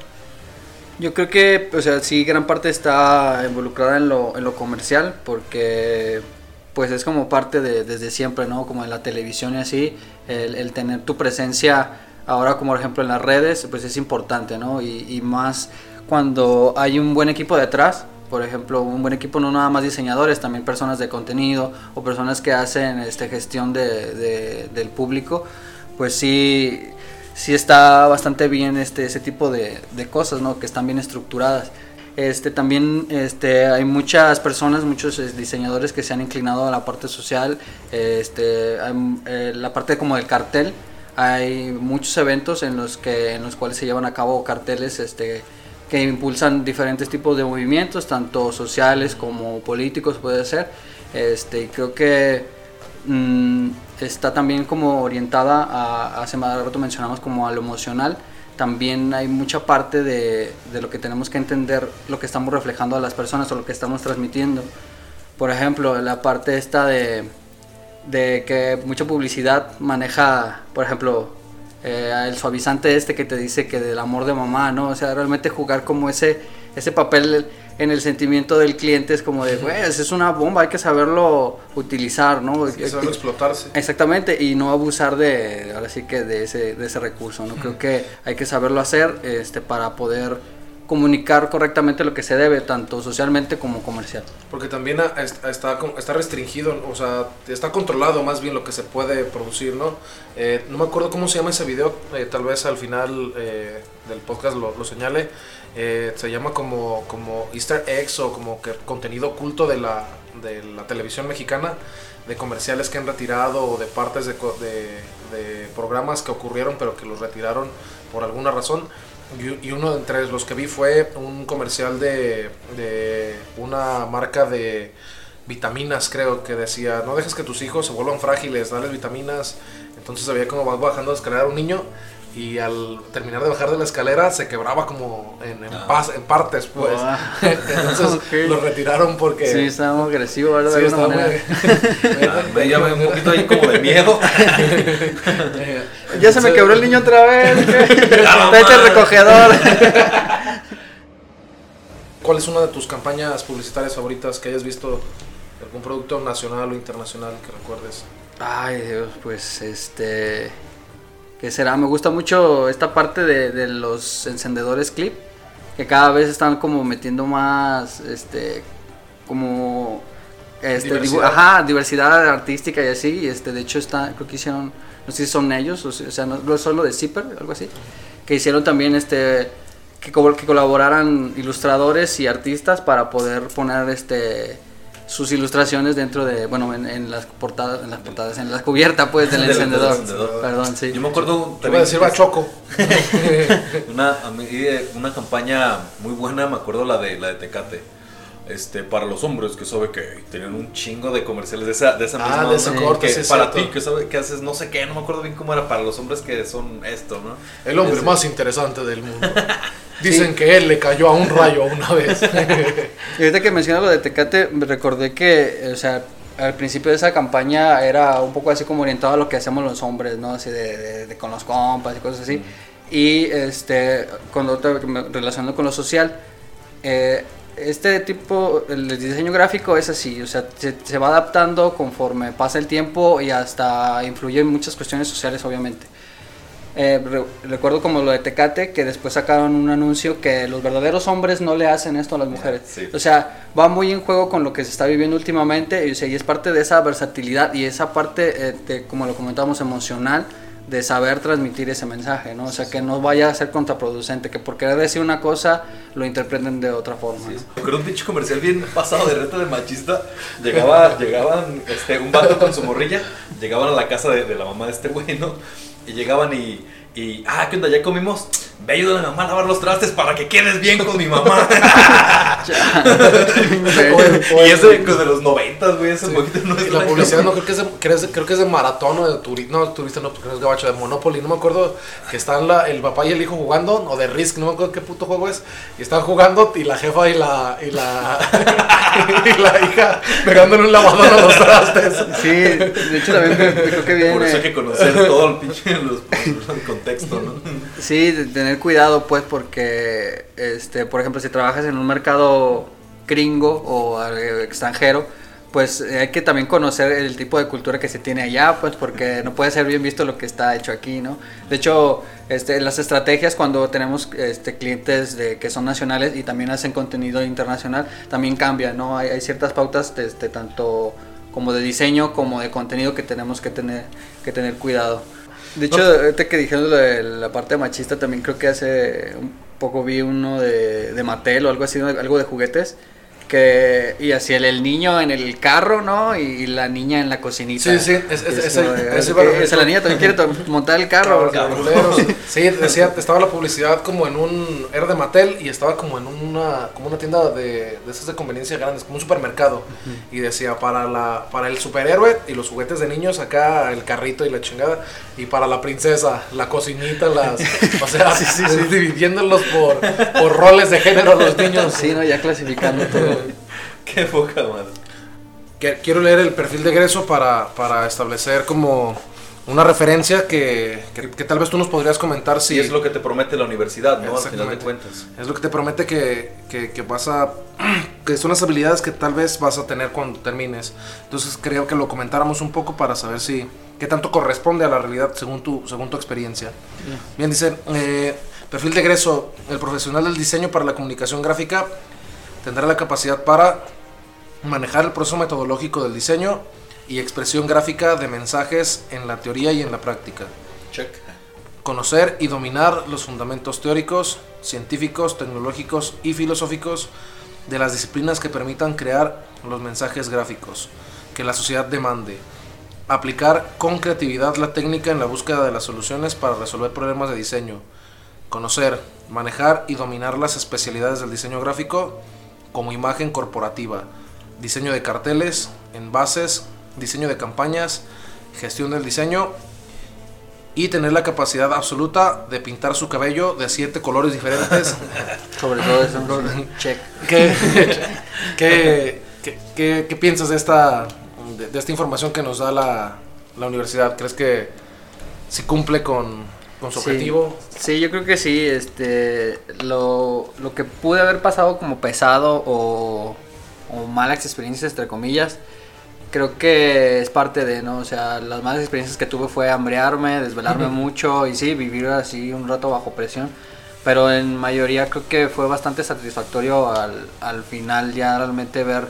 Yo creo que, o sea, sí, gran parte está involucrada en lo, en lo comercial, porque pues es como parte de desde siempre, ¿no? Como en la televisión y así, el, el tener tu presencia ahora como por ejemplo en las redes, pues es importante, ¿no? Y, y más cuando hay un buen equipo detrás, por ejemplo, un buen equipo no nada más diseñadores, también personas de contenido o personas que hacen este, gestión de, de- del público, pues sí, sí está bastante bien este, ese tipo de, de cosas, ¿no? Que están bien estructuradas. Este, también este, hay muchas personas, muchos eh, diseñadores que se han inclinado a la parte social, este, eh, la parte como del cartel. Hay muchos eventos en los, que, en los cuales se llevan a cabo carteles este, que impulsan diferentes tipos de movimientos, tanto sociales como políticos puede ser. Este, creo que mm, está también como orientada a, hace más rato mencionamos como a lo emocional. También hay mucha parte de, de lo que tenemos que entender, lo que estamos reflejando a las personas o lo que estamos transmitiendo. Por ejemplo, la parte esta de, de que mucha publicidad maneja, por ejemplo, eh, el suavizante este que te dice que del amor de mamá, ¿no? O sea, realmente jugar como ese, ese papel en el sentimiento del cliente es como de, güey, es una bomba, hay que saberlo utilizar, ¿no?
Y saberlo explotarse.
Exactamente, y no abusar de, ahora sí que de ese, de ese recurso, ¿no? Creo que hay que saberlo hacer este, para poder comunicar correctamente lo que se debe, tanto socialmente como comercial.
Porque también está, está restringido, o sea, está controlado más bien lo que se puede producir, ¿no? Eh, no me acuerdo cómo se llama ese video, eh, tal vez al final eh, del podcast lo, lo señale. Eh, se llama como, como Easter eggs o como que contenido oculto de la, de la televisión mexicana, de comerciales que han retirado o de partes de, de- de programas que ocurrieron pero que los retiraron por alguna razón. Y, y uno de entre los que vi fue un comercial de, de una marca de vitaminas, creo, que decía, no dejes que tus hijos se vuelvan frágiles, dales vitaminas. Entonces había como va bajando la escalera un niño y al terminar de bajar de la escalera se quebraba como en, en,
Ah.
pas- en partes, pues.
Wow.
Entonces lo retiraron porque...
Sí, estaba muy agresivo, ¿verdad?
Sí, estaba
manera.
Ah, me- un poquito ahí como de miedo.
Ya se me quebró el niño otra vez. al
madre.
recogedor.
¿Cuál es una de tus campañas publicitarias favoritas que hayas visto? ¿Algún producto nacional o internacional que recuerdes?
Ay, Dios, pues este. ¿Qué será? Me gusta mucho esta parte de, de los encendedores clip. Que cada vez están como metiendo más. Este. Como. Este, dibu-
Diversidad.
ajá, diversidad artística y así. Y este, de hecho, está, creo que hicieron. No sé si son ellos, o sea, o sea, no no solo de Zipper, algo así. Que hicieron también este. Que, co- que colaboraran ilustradores y artistas para poder poner este sus ilustraciones dentro de, bueno, en, en las portadas, en las portadas, en la cubierta pues del
Del
encendedor.
encendedor.
Perdón, sí.
Yo me acuerdo
Te voy a decir Bachoco.
una, a mí, eh, una campaña muy buena, me acuerdo la de la de Tecate. Este, para los hombres que sabe que tenían un chingo de comerciales de esa, de esa
Ah,
misma
de ese
onda,
corte,
que
sí,
para ti que sabe que haces no sé qué, no me acuerdo bien cómo era para los hombres que son esto, ¿no?
El hombre
Ese.
más interesante del mundo. Dicen que él le cayó a un rayo una vez.
Y ahorita que mencionas lo de Tecate, me recordé que, o sea, al principio de esa campaña era un poco así como orientado a lo que hacemos los hombres, ¿no? Así de, de- de con los compas y cosas así. Y este, con me- relacionando con lo social, eh, este tipo, el diseño gráfico es así, o sea, se, se va adaptando conforme pasa el tiempo y hasta influye en muchas cuestiones sociales, obviamente. Eh, re- recuerdo como lo de Tecate, que después sacaron un anuncio que los verdaderos hombres no le hacen esto a las mujeres.
Sí.
O sea, va muy en juego con lo que se está viviendo últimamente y, o sea, y es parte de esa versatilidad y esa parte, eh, de, como lo comentábamos, emocional de saber transmitir ese mensaje, ¿no? O sea, que no vaya a ser contraproducente, que por querer decir una cosa lo interpreten de otra forma. ¿no?
Me acuerdo un pinche comercial bien pasado de reto de machista. Llegaba, llegaban este, un vato con su morrilla, llegaban a la casa de, de la mamá de este güey, ¿no? Y llegaban y, y, ah, ¿qué onda? ¿Ya comimos? Ve ayuda a la mamá a lavar los trastes para que quedes bien con mi mamá. y ese de los noventas, güey, ese poquito no es
Y la publicidad no creo que es de, creo, que es de maratón o de turista, no, turista no, porque no es gabacho, de Monopoly, no me acuerdo que están la, el papá y el hijo jugando, o de Risk, no me acuerdo qué puto juego es, y están jugando y la jefa y la, y la, y la hija pegándole un lavador a los trastes.
Sí, de hecho también me- me creo que viene...
Por eso hay que conocer todo el pinche los, el contexto, ¿no?
Sí, de tener cuidado pues porque, este, por ejemplo, si trabajas en un mercado gringo o eh, extranjero, pues eh, hay que también conocer el tipo de cultura que se tiene allá, pues porque no puede ser bien visto lo que está hecho aquí, ¿no? De hecho, este, las estrategias cuando tenemos este, clientes de, que son nacionales y también hacen contenido internacional, también cambian, ¿no? Hay, ciertas pautas este, tanto como de diseño como de contenido que tenemos que tener, que tener cuidado. De hecho, ahorita que dijeron de la parte machista, también creo que hace un poco vi uno de, de Mattel o algo así, algo de juguetes. Que, y así el, el niño en el carro, ¿no? Y, la niña en la cocinita.
Sí, sí, es- es-
es
a
que-
referir.
esa la niña también quiere montar el carro.
Sí, decía, estaba la publicidad como en un, era de Mattel y estaba como en una, como una tienda de, de esas de conveniencia grandes, como un supermercado. Y decía, para la, para el superhéroe y los juguetes de niños, acá el carrito y la chingada. Y para la princesa, la cocinita, las, o sea, dividiéndolos por, por roles de género a los niños.
Sí, ¿no? Ya clasificando todo.
Qué poca madre.
Quiero leer el perfil de egreso para, para establecer como una referencia que, que, que tal vez tú nos podrías comentar si
Y es lo que te promete la universidad, ¿no? Al final de
Exactamente.
cuentas.
Es lo que te promete que, que, que vas a. que son las habilidades que tal vez vas a tener cuando termines. Entonces creo que lo comentáramos un poco para saber si. qué tanto corresponde a la realidad según tu, según tu experiencia. Bien, dice. eh, perfil de egreso. El profesional del diseño para la comunicación gráfica tendrá la capacidad para manejar el proceso metodológico del diseño y expresión gráfica de mensajes en la teoría y en la práctica
Check.
conocer y dominar los fundamentos teóricos, científicos, tecnológicos y filosóficos de las disciplinas que permitan crear los mensajes gráficos que la sociedad demande. Aplicar con creatividad la técnica en la búsqueda de las soluciones para resolver problemas de diseño. Conocer, manejar y dominar las especialidades del diseño gráfico como imagen corporativa, diseño de carteles, envases, diseño de campañas, gestión del diseño y tener la capacidad absoluta de pintar su cabello de siete colores diferentes.
Sobre todo eso, check.
¿Qué, qué, qué- qué- qué piensas de esta, de, de esta información que nos da la, la universidad? ¿Crees que si cumple con, con su
Sí.
objetivo?
Sí, yo creo que sí. Este, lo, lo que pude haber pasado como pesado o, o malas experiencias, entre comillas, creo que es parte de, ¿no? O sea, las malas experiencias que tuve fue hambrearme, desvelarme mucho y sí, vivir así un rato bajo presión. Pero en mayoría creo que fue bastante satisfactorio al, al final ya realmente ver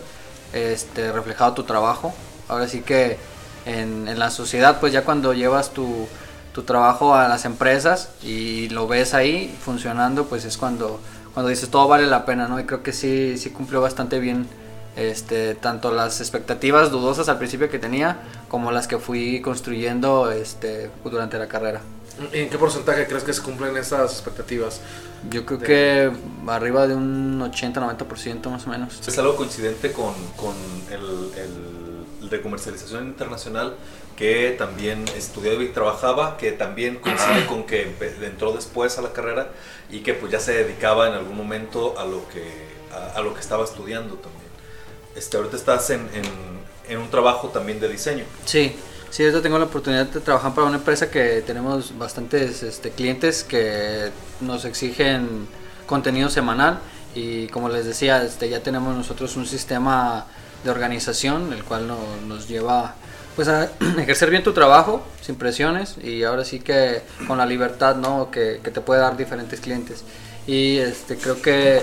este, reflejado tu trabajo. Ahora sí que en, en la sociedad, pues ya cuando llevas tu, tu trabajo a las empresas y lo ves ahí funcionando, pues es cuando, cuando dices todo vale la pena, ¿no? Y creo que sí, sí cumplió bastante bien este, tanto las expectativas dudosas al principio que tenía, como las que fui construyendo este, durante la carrera.
¿En qué porcentaje crees que se cumplen estas expectativas?
Yo creo
De-
que arriba de un 80-90% más o menos.
Es algo coincidente con, con el, el- el de comercialización internacional que también estudiaba y trabajaba, que también coincide con que entró después a la carrera y que pues ya se dedicaba en algún momento a lo que, a, a lo que estaba estudiando también. Este, ahorita estás en, en- en un trabajo también de diseño.
Sí, sí, ahorita tengo la oportunidad de trabajar para una empresa que tenemos bastantes este, clientes que nos exigen contenido semanal y como les decía, este, ya tenemos nosotros un sistema de organización el cual no- nos lleva pues a ejercer bien tu trabajo sin presiones y ahora sí que con la libertad ¿no? que, que te puede dar diferentes clientes y este, creo que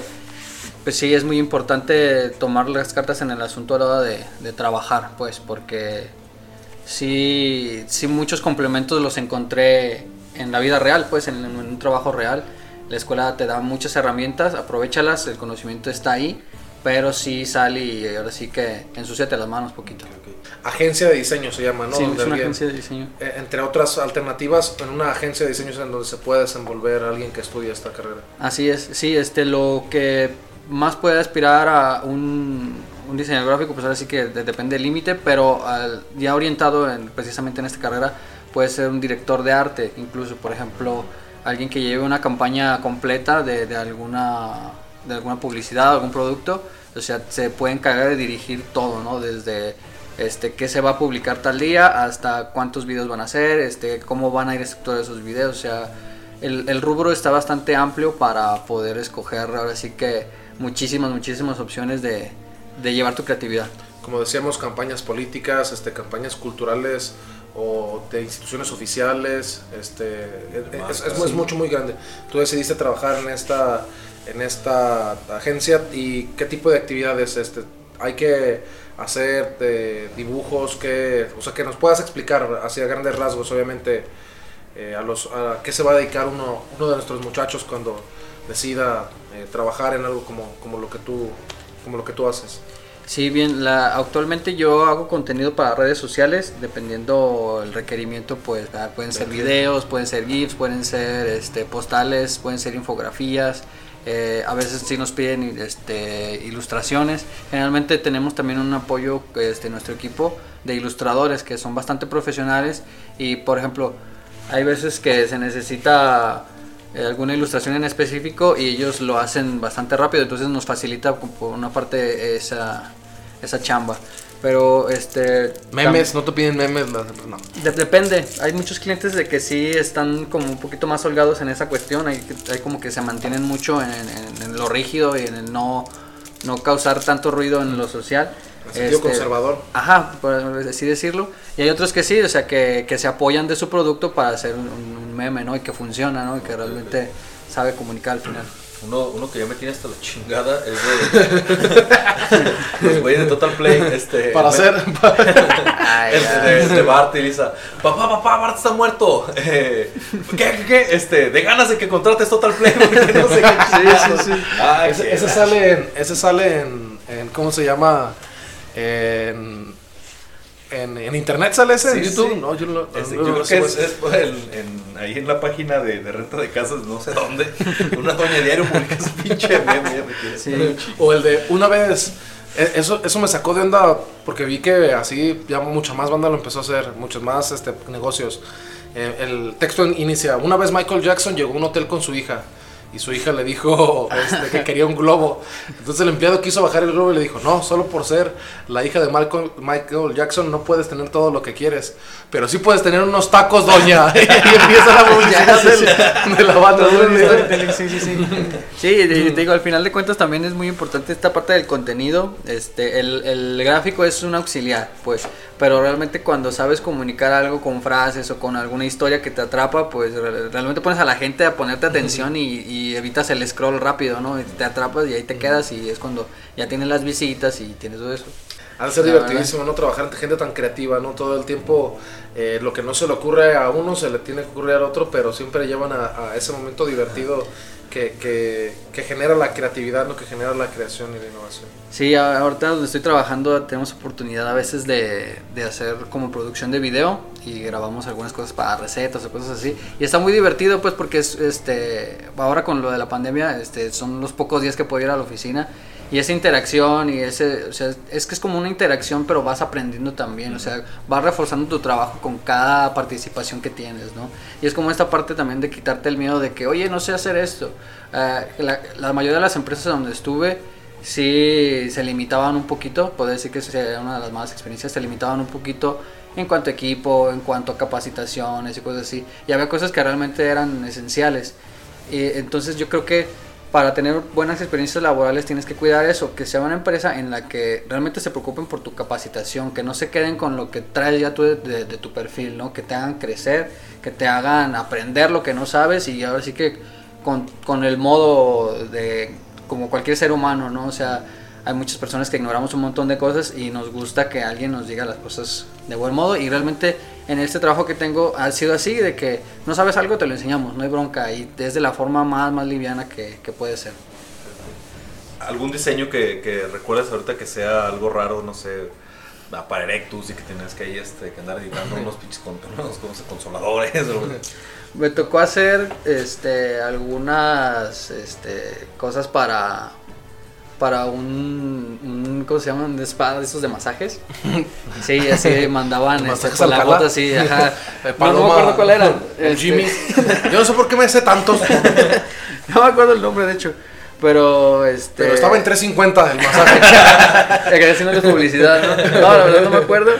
pues sí, es muy importante tomar las cartas en el asunto a la hora de, de trabajar, pues, porque sí, sí muchos complementos los encontré en la vida real, pues, en, en un trabajo real. La escuela te da muchas herramientas, aprovechalas, el conocimiento está ahí, pero sí sale y ahora sí que ensuciate las manos poquito.
Agencia de diseño se llama, ¿no?
sí, es una agencia de diseño.
eh, entre otras alternativas, en una agencia de diseño es en donde se puede desenvolver alguien que estudia esta carrera.
Así es, sí, este, lo que más puede aspirar a un, un diseñador gráfico, pues ahora sí que de- depende del límite, pero al- ya orientado en- precisamente en esta carrera, puede ser un director de arte, incluso, por ejemplo, alguien que lleve una campaña completa de, de alguna, de alguna publicidad, algún producto, o sea, se puede encargar de dirigir todo, ¿no? Desde este, qué se va a publicar tal día hasta cuántos videos van a hacer, este, cómo van a ir estructurados esos videos, o sea, el rubro está bastante amplio para poder escoger ahora sí que muchísimas, muchísimas opciones de, de llevar tu creatividad.
Como decíamos, campañas políticas, este, campañas culturales o de instituciones oficiales, este, es, es- es mucho, muy grande. Tú decidiste trabajar en esta, en esta agencia y qué tipo de actividades este, hay que hacer, de dibujos, que, o sea, que nos puedas explicar hacia grandes rasgos, obviamente, eh, a, los, a qué se va a dedicar uno, uno de nuestros muchachos cuando decida eh, trabajar en algo como, como, lo que tú, como lo que tú haces.
Sí, bien, la, actualmente yo hago contenido para redes sociales, dependiendo el requerimiento, pues ah, pueden ser videos, pueden ser GIFs, pueden ser este, postales, pueden ser infografías, eh, a veces sí nos piden este, ilustraciones. Generalmente tenemos también un apoyo este, nuestro equipo de ilustradores que son bastante profesionales y, por ejemplo, hay veces que se necesita alguna ilustración en específico y ellos lo hacen bastante rápido, entonces nos facilita por una parte esa, esa chamba. Pero este
Memes, no te piden memes, no.
de- depende, hay muchos clientes de que sí están como un poquito más holgados en esa cuestión, hay, hay como que se mantienen mucho en, en- en lo rígido y en el no, no causar tanto ruido en lo social.
En sentido
Este,
conservador.
Ajá, por así decirlo. Y hay otros que sí, o sea, que, que se apoyan de su producto para hacer un, un meme, ¿no? Y que funciona, ¿no? Y que realmente sabe comunicar al final.
Uno, uno que ya me tiene hasta la chingada es de. los güeyes de Total Play. Este,
Para
me-
hacer,
Ay,
Este, de, de Bart y Lisa. Papá, papá, Bart está muerto. Eh, ¿Qué, qué, qué? Este, de ganas de que contrates Total Play. porque no sé qué
Sí, sí, sí.
Ay,
ese, sale en, ese sale en, en- ¿cómo se llama? En, en, en internet sale ese en
Sí,
YouTube.
sí.
No, yo, no-
Este,
no
yo
lo
creo que es, el- en- ahí en la página de, de renta de casas, no sé dónde, una doña diario publica ese pinche meme.
Sí.
O el de una vez. e- Eso, eso me sacó de onda porque vi que así ya mucha más banda lo empezó a hacer, muchos más este, negocios. Eh, el texto inicia, una vez Michael Jackson llegó a un hotel con su hija y su hija le dijo este, que quería un globo. Entonces el empleado quiso bajar el globo y le dijo, no, solo por ser la hija de Michael, Michael Jackson no puedes tener todo lo que quieres, pero sí puedes tener unos tacos, doña. y empieza la publicidad del- de la banda.
Sí, sí, sí. Sí, y te digo, al final de cuentas también es muy importante esta parte del contenido. Este, el, el gráfico es un auxiliar, pues, pero realmente cuando sabes comunicar algo con frases o con alguna historia que te atrapa, pues re- realmente pones a la gente a ponerte atención y, y evitas el scroll rápido, ¿no? Y te atrapas y ahí te quedas y es cuando ya tienes las visitas y tienes todo eso.
Ha de ser
La
divertidísimo, ¿no? Trabajar entre gente tan creativa, ¿no? Todo el tiempo eh, lo que no se le ocurre a uno se le tiene que ocurrir al otro, pero siempre llevan a, a ese momento divertido que, que, genera la creatividad, ¿no? Que genera la creación y la innovación.
Sí, ahorita donde estoy trabajando tenemos oportunidad a veces de, de hacer como producción de video y grabamos algunas cosas para recetas o cosas así. Y está muy divertido pues porque es, este, ahora con lo de la pandemia este, son los pocos días que puedo ir a la oficina y esa interacción y ese, o sea, es que es como una interacción pero vas aprendiendo también, o sea, vas reforzando tu trabajo con cada participación que tienes, ¿no? Y es como esta parte también de quitarte el miedo de que, oye, no sé hacer esto. Ah, la, la mayoría de las empresas donde estuve sí se limitaban un poquito, puedo decir que esa era una de las malas experiencias, se limitaban un poquito en cuanto a equipo, en cuanto a capacitaciones y cosas así. Y había cosas que realmente eran esenciales. Y entonces yo creo que para tener buenas experiencias laborales tienes que cuidar eso, que sea una empresa en la que realmente se preocupen por tu capacitación, que no se queden con lo que traes ya tú de, tu perfil, ¿no? Que te hagan crecer, que te hagan aprender lo que no sabes y ahora sí que con, con el modo de como cualquier ser humano, ¿no? O sea, hay muchas personas que ignoramos un montón de cosas y nos gusta que alguien nos diga las cosas de buen modo y realmente en este trabajo que tengo ha sido así, de que no sabes algo, te lo enseñamos, no hay bronca y es de la forma más, más liviana que, que puede ser.
¿Algún diseño que, que recuerdes ahorita que sea algo raro, no sé, para Erectus y que tienes que ahí este, que andar editando unos pinches con, unos, ¿cómo se- consoladores o?
Me tocó hacer este algunas este, cosas para para un, un ¿cómo se llaman? de spa de esos de masajes. Sí, así mandaban este,
¿Masajes
con la bota así, ajá.
Eh,
No, no me
Paloma,
acuerdo cuál era.
o
Este,
Jimmy. Yo no sé por qué me sé tantos,
No me acuerdo el nombre de hecho, pero este
pero estaba en 350 el masaje.
Que haciendo publicidad, ¿no? No, la verdad no me acuerdo.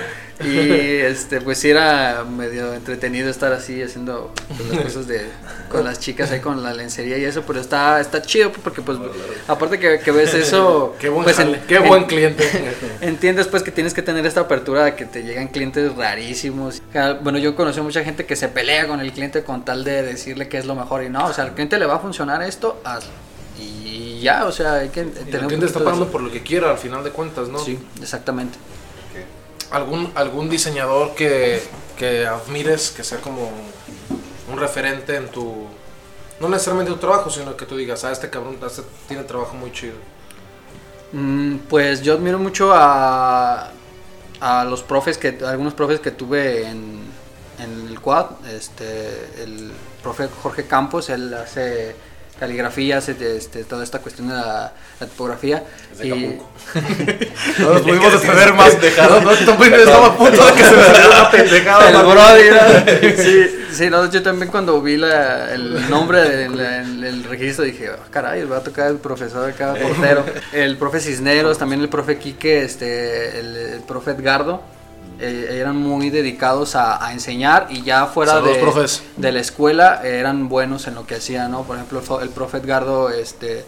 Y este, pues sí era medio entretenido estar así haciendo pues, las cosas de con las chicas ahí con la lencería y eso, pero está, está chido porque pues aparte que, que ves eso,
Qué buen,
pues,
jale,
en-
qué
en-
buen cliente.
Entiendes pues que tienes que tener esta apertura de que te llegan clientes rarísimos. Ah, Bueno, yo conocí a mucha gente que se pelea con el cliente con tal de decirle que es lo mejor y no, o sea, al cliente le va a funcionar esto, hazlo. Y ya, o sea, hay que
Y
tener
el cliente está pagando por lo que quiera al final de cuentas, ¿no?
Sí, exactamente.
¿Algún, algún diseñador que, que admires, que sea como un referente en tu... No necesariamente en tu trabajo, sino que tú digas, ah, este cabrón este tiene trabajo muy chido.
Mm, Pues yo admiro mucho a, a los profes que algunos profes que tuve en, en el quad, este el profe Jorge Campos, él hace caligrafía, hace este, toda esta cuestión de la, la tipografía
Es de
y.
No nos pudimos defender más.
pendejada.
No, no, estaba a punto de que se me saliera una pendejada.
el
la-
Brody, ¿no? sí, sí, no, yo también cuando vi la- el nombre del el, el registro dije, "Ah, caray, va a tocar el profesor acá, portero. El profe Cisneros, también el profe Quique, este, el, el profe Edgardo, eh, eran muy dedicados a, a enseñar y ya fuera
Saludos,
de, de la escuela eh, eran buenos en lo que hacían, ¿no? Por ejemplo, el el profe Edgardo, este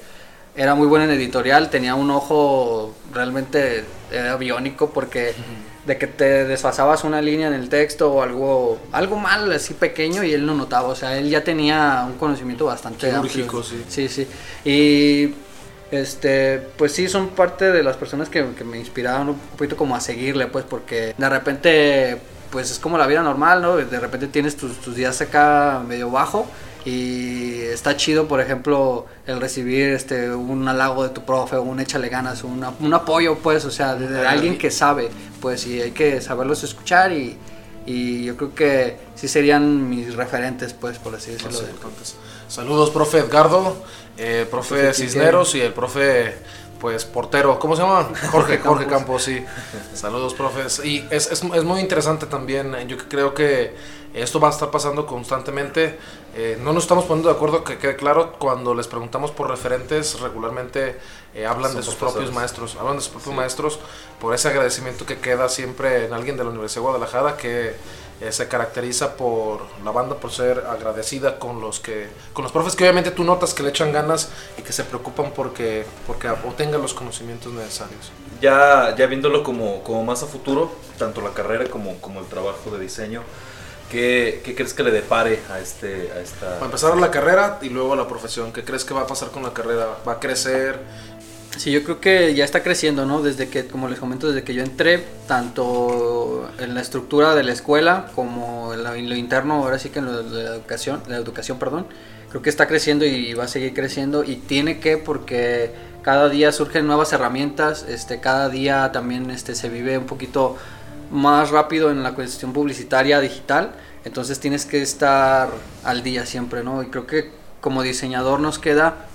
era muy bueno en editorial, tenía un ojo realmente era biónico porque de que te desfasabas una línea en el texto o algo algo mal así pequeño y él no notaba, o sea, él ya tenía un conocimiento bastante
Quirúrgico,
amplio.
sí.
Sí, sí. Y este, pues sí, son parte de las personas que, que me inspiraron un poquito como a seguirle, pues, porque de repente, pues es como la vida normal, ¿no? De repente tienes tus, tus días acá medio bajo y está chido, por ejemplo, el recibir este un halago de tu profe, un échale ganas, una- un apoyo, pues, o sea, de, de alguien que sabe, pues, y hay que saberlos escuchar y, y yo creo que sí serían mis referentes, pues, por así decirlo.
Saludos, profe Edgardo, eh, profe
Profe
Cisneros y el profe, pues, portero. ¿Cómo se llama? Jorge, Jorge Campos, sí. Saludos, profes. Y es, es, es muy interesante también. Yo creo que esto va a estar pasando constantemente. Eh, no nos estamos poniendo de acuerdo, que quede claro, cuando les preguntamos por referentes, regularmente eh, hablan
Son
de sus propios maestros, hablan de sus propios
Sí.
maestros, por ese agradecimiento que queda siempre en alguien de la Universidad de Guadalajara, que eh, se caracteriza por la banda por ser agradecida con los que con los profes que obviamente tú notas que le echan ganas y que se preocupan porque porque obtengan los conocimientos necesarios.
Ya, ya viéndolo como, como más a futuro, tanto la carrera como, como el trabajo de diseño, ¿qué, qué crees que le depare a, este, a esta...
Para empezar la carrera y luego la profesión, ¿qué crees que va a pasar con la carrera? ¿Va a crecer?
Sí, yo creo que ya está creciendo, ¿no? Desde que, como les comento, desde que yo entré, tanto en la estructura de la escuela como en lo, en lo interno, ahora sí que en lo de la educación, la educación, perdón, creo que está creciendo y va a seguir creciendo y tiene que porque cada día surgen nuevas herramientas, este, cada día también este, se vive un poquito más rápido en la cuestión publicitaria digital, entonces tienes que estar al día siempre, ¿no? Y creo que como diseñador nos queda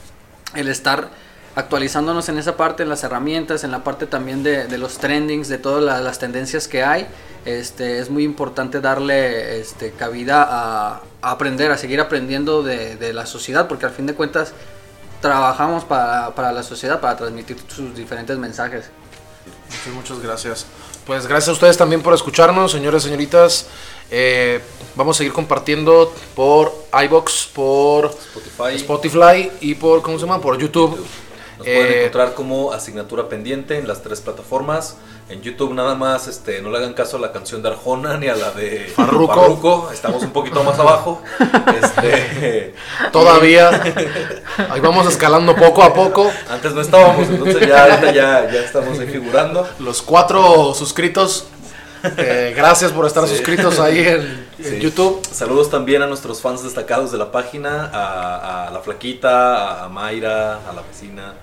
el estar actualizándonos en esa parte, en las herramientas, en la parte también de, los trendings, de todas la- las tendencias que hay. Este, es muy importante darle este, cabida a, aprender, a seguir aprendiendo de, la sociedad, porque al fin de cuentas trabajamos para, para la sociedad, para transmitir sus diferentes mensajes.
Muchas, muchas gracias. Pues gracias a ustedes también por escucharnos, señores, señoritas. Eh, vamos a seguir compartiendo por iBox, por
Spotify.
Spotify y por, ¿cómo se llama? Por YouTube.
Nos pueden
Eh,
encontrar como asignatura pendiente en las tres plataformas. En YouTube nada más, este, no le hagan caso a la canción de Arjona ni a la de
Farruko.
Estamos un poquito más abajo. Este,
Todavía. Ahí vamos escalando poco a poco.
antes no estábamos, entonces ya, ya, ya estamos ahí figurando.
Los cuatro suscritos. eh, gracias por estar
Sí.
suscritos ahí en. YouTube.
Saludos también a nuestros fans destacados de la página, a, a la flaquita, a, Mayra, a la vecina,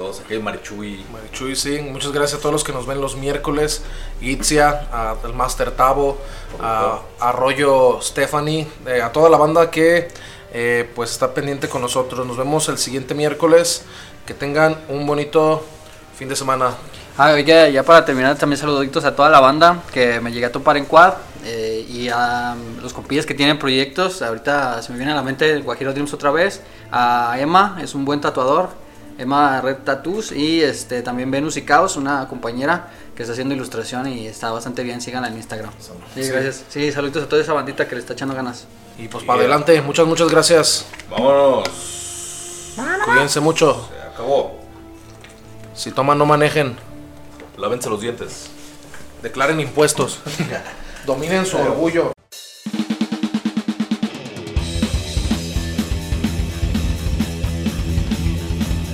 todos aquí, Marichuy.
Marichuy, sí. Muchas gracias a todos los que nos ven los miércoles. Itzia, al Master Tavo, a, a Rollo Stephanie, eh, a toda la banda que eh, pues está pendiente con nosotros. Nos vemos el siguiente miércoles. Que tengan un bonito fin de semana.
Ah, oye, ya para terminar, también saluditos a toda la banda que me llegué a topar en Quad eh, y a um, los compillas que tienen proyectos. Ahorita se me viene a la mente el Guajiro Dreams otra vez. A Emma, es un buen tatuador. Emma Red Tattoos y este también Venus y Caos, una compañera que está haciendo ilustración y está bastante bien. Síganla en Instagram. Sí, gracias. Sí, saluditos a toda esa bandita que le está echando ganas.
Y pues para adelante. Muchas, muchas gracias.
Vámonos.
Cuídense mucho.
Se acabó.
Si toman, no manejen.
Lávense los dientes.
Declaren impuestos. Dominen su orgullo.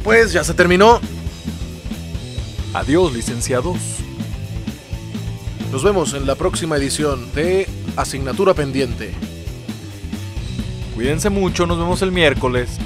Pues ya se terminó.
Adiós, licenciados.
Nos vemos en la próxima edición de Asignatura Pendiente.
Cuídense mucho, nos vemos el miércoles.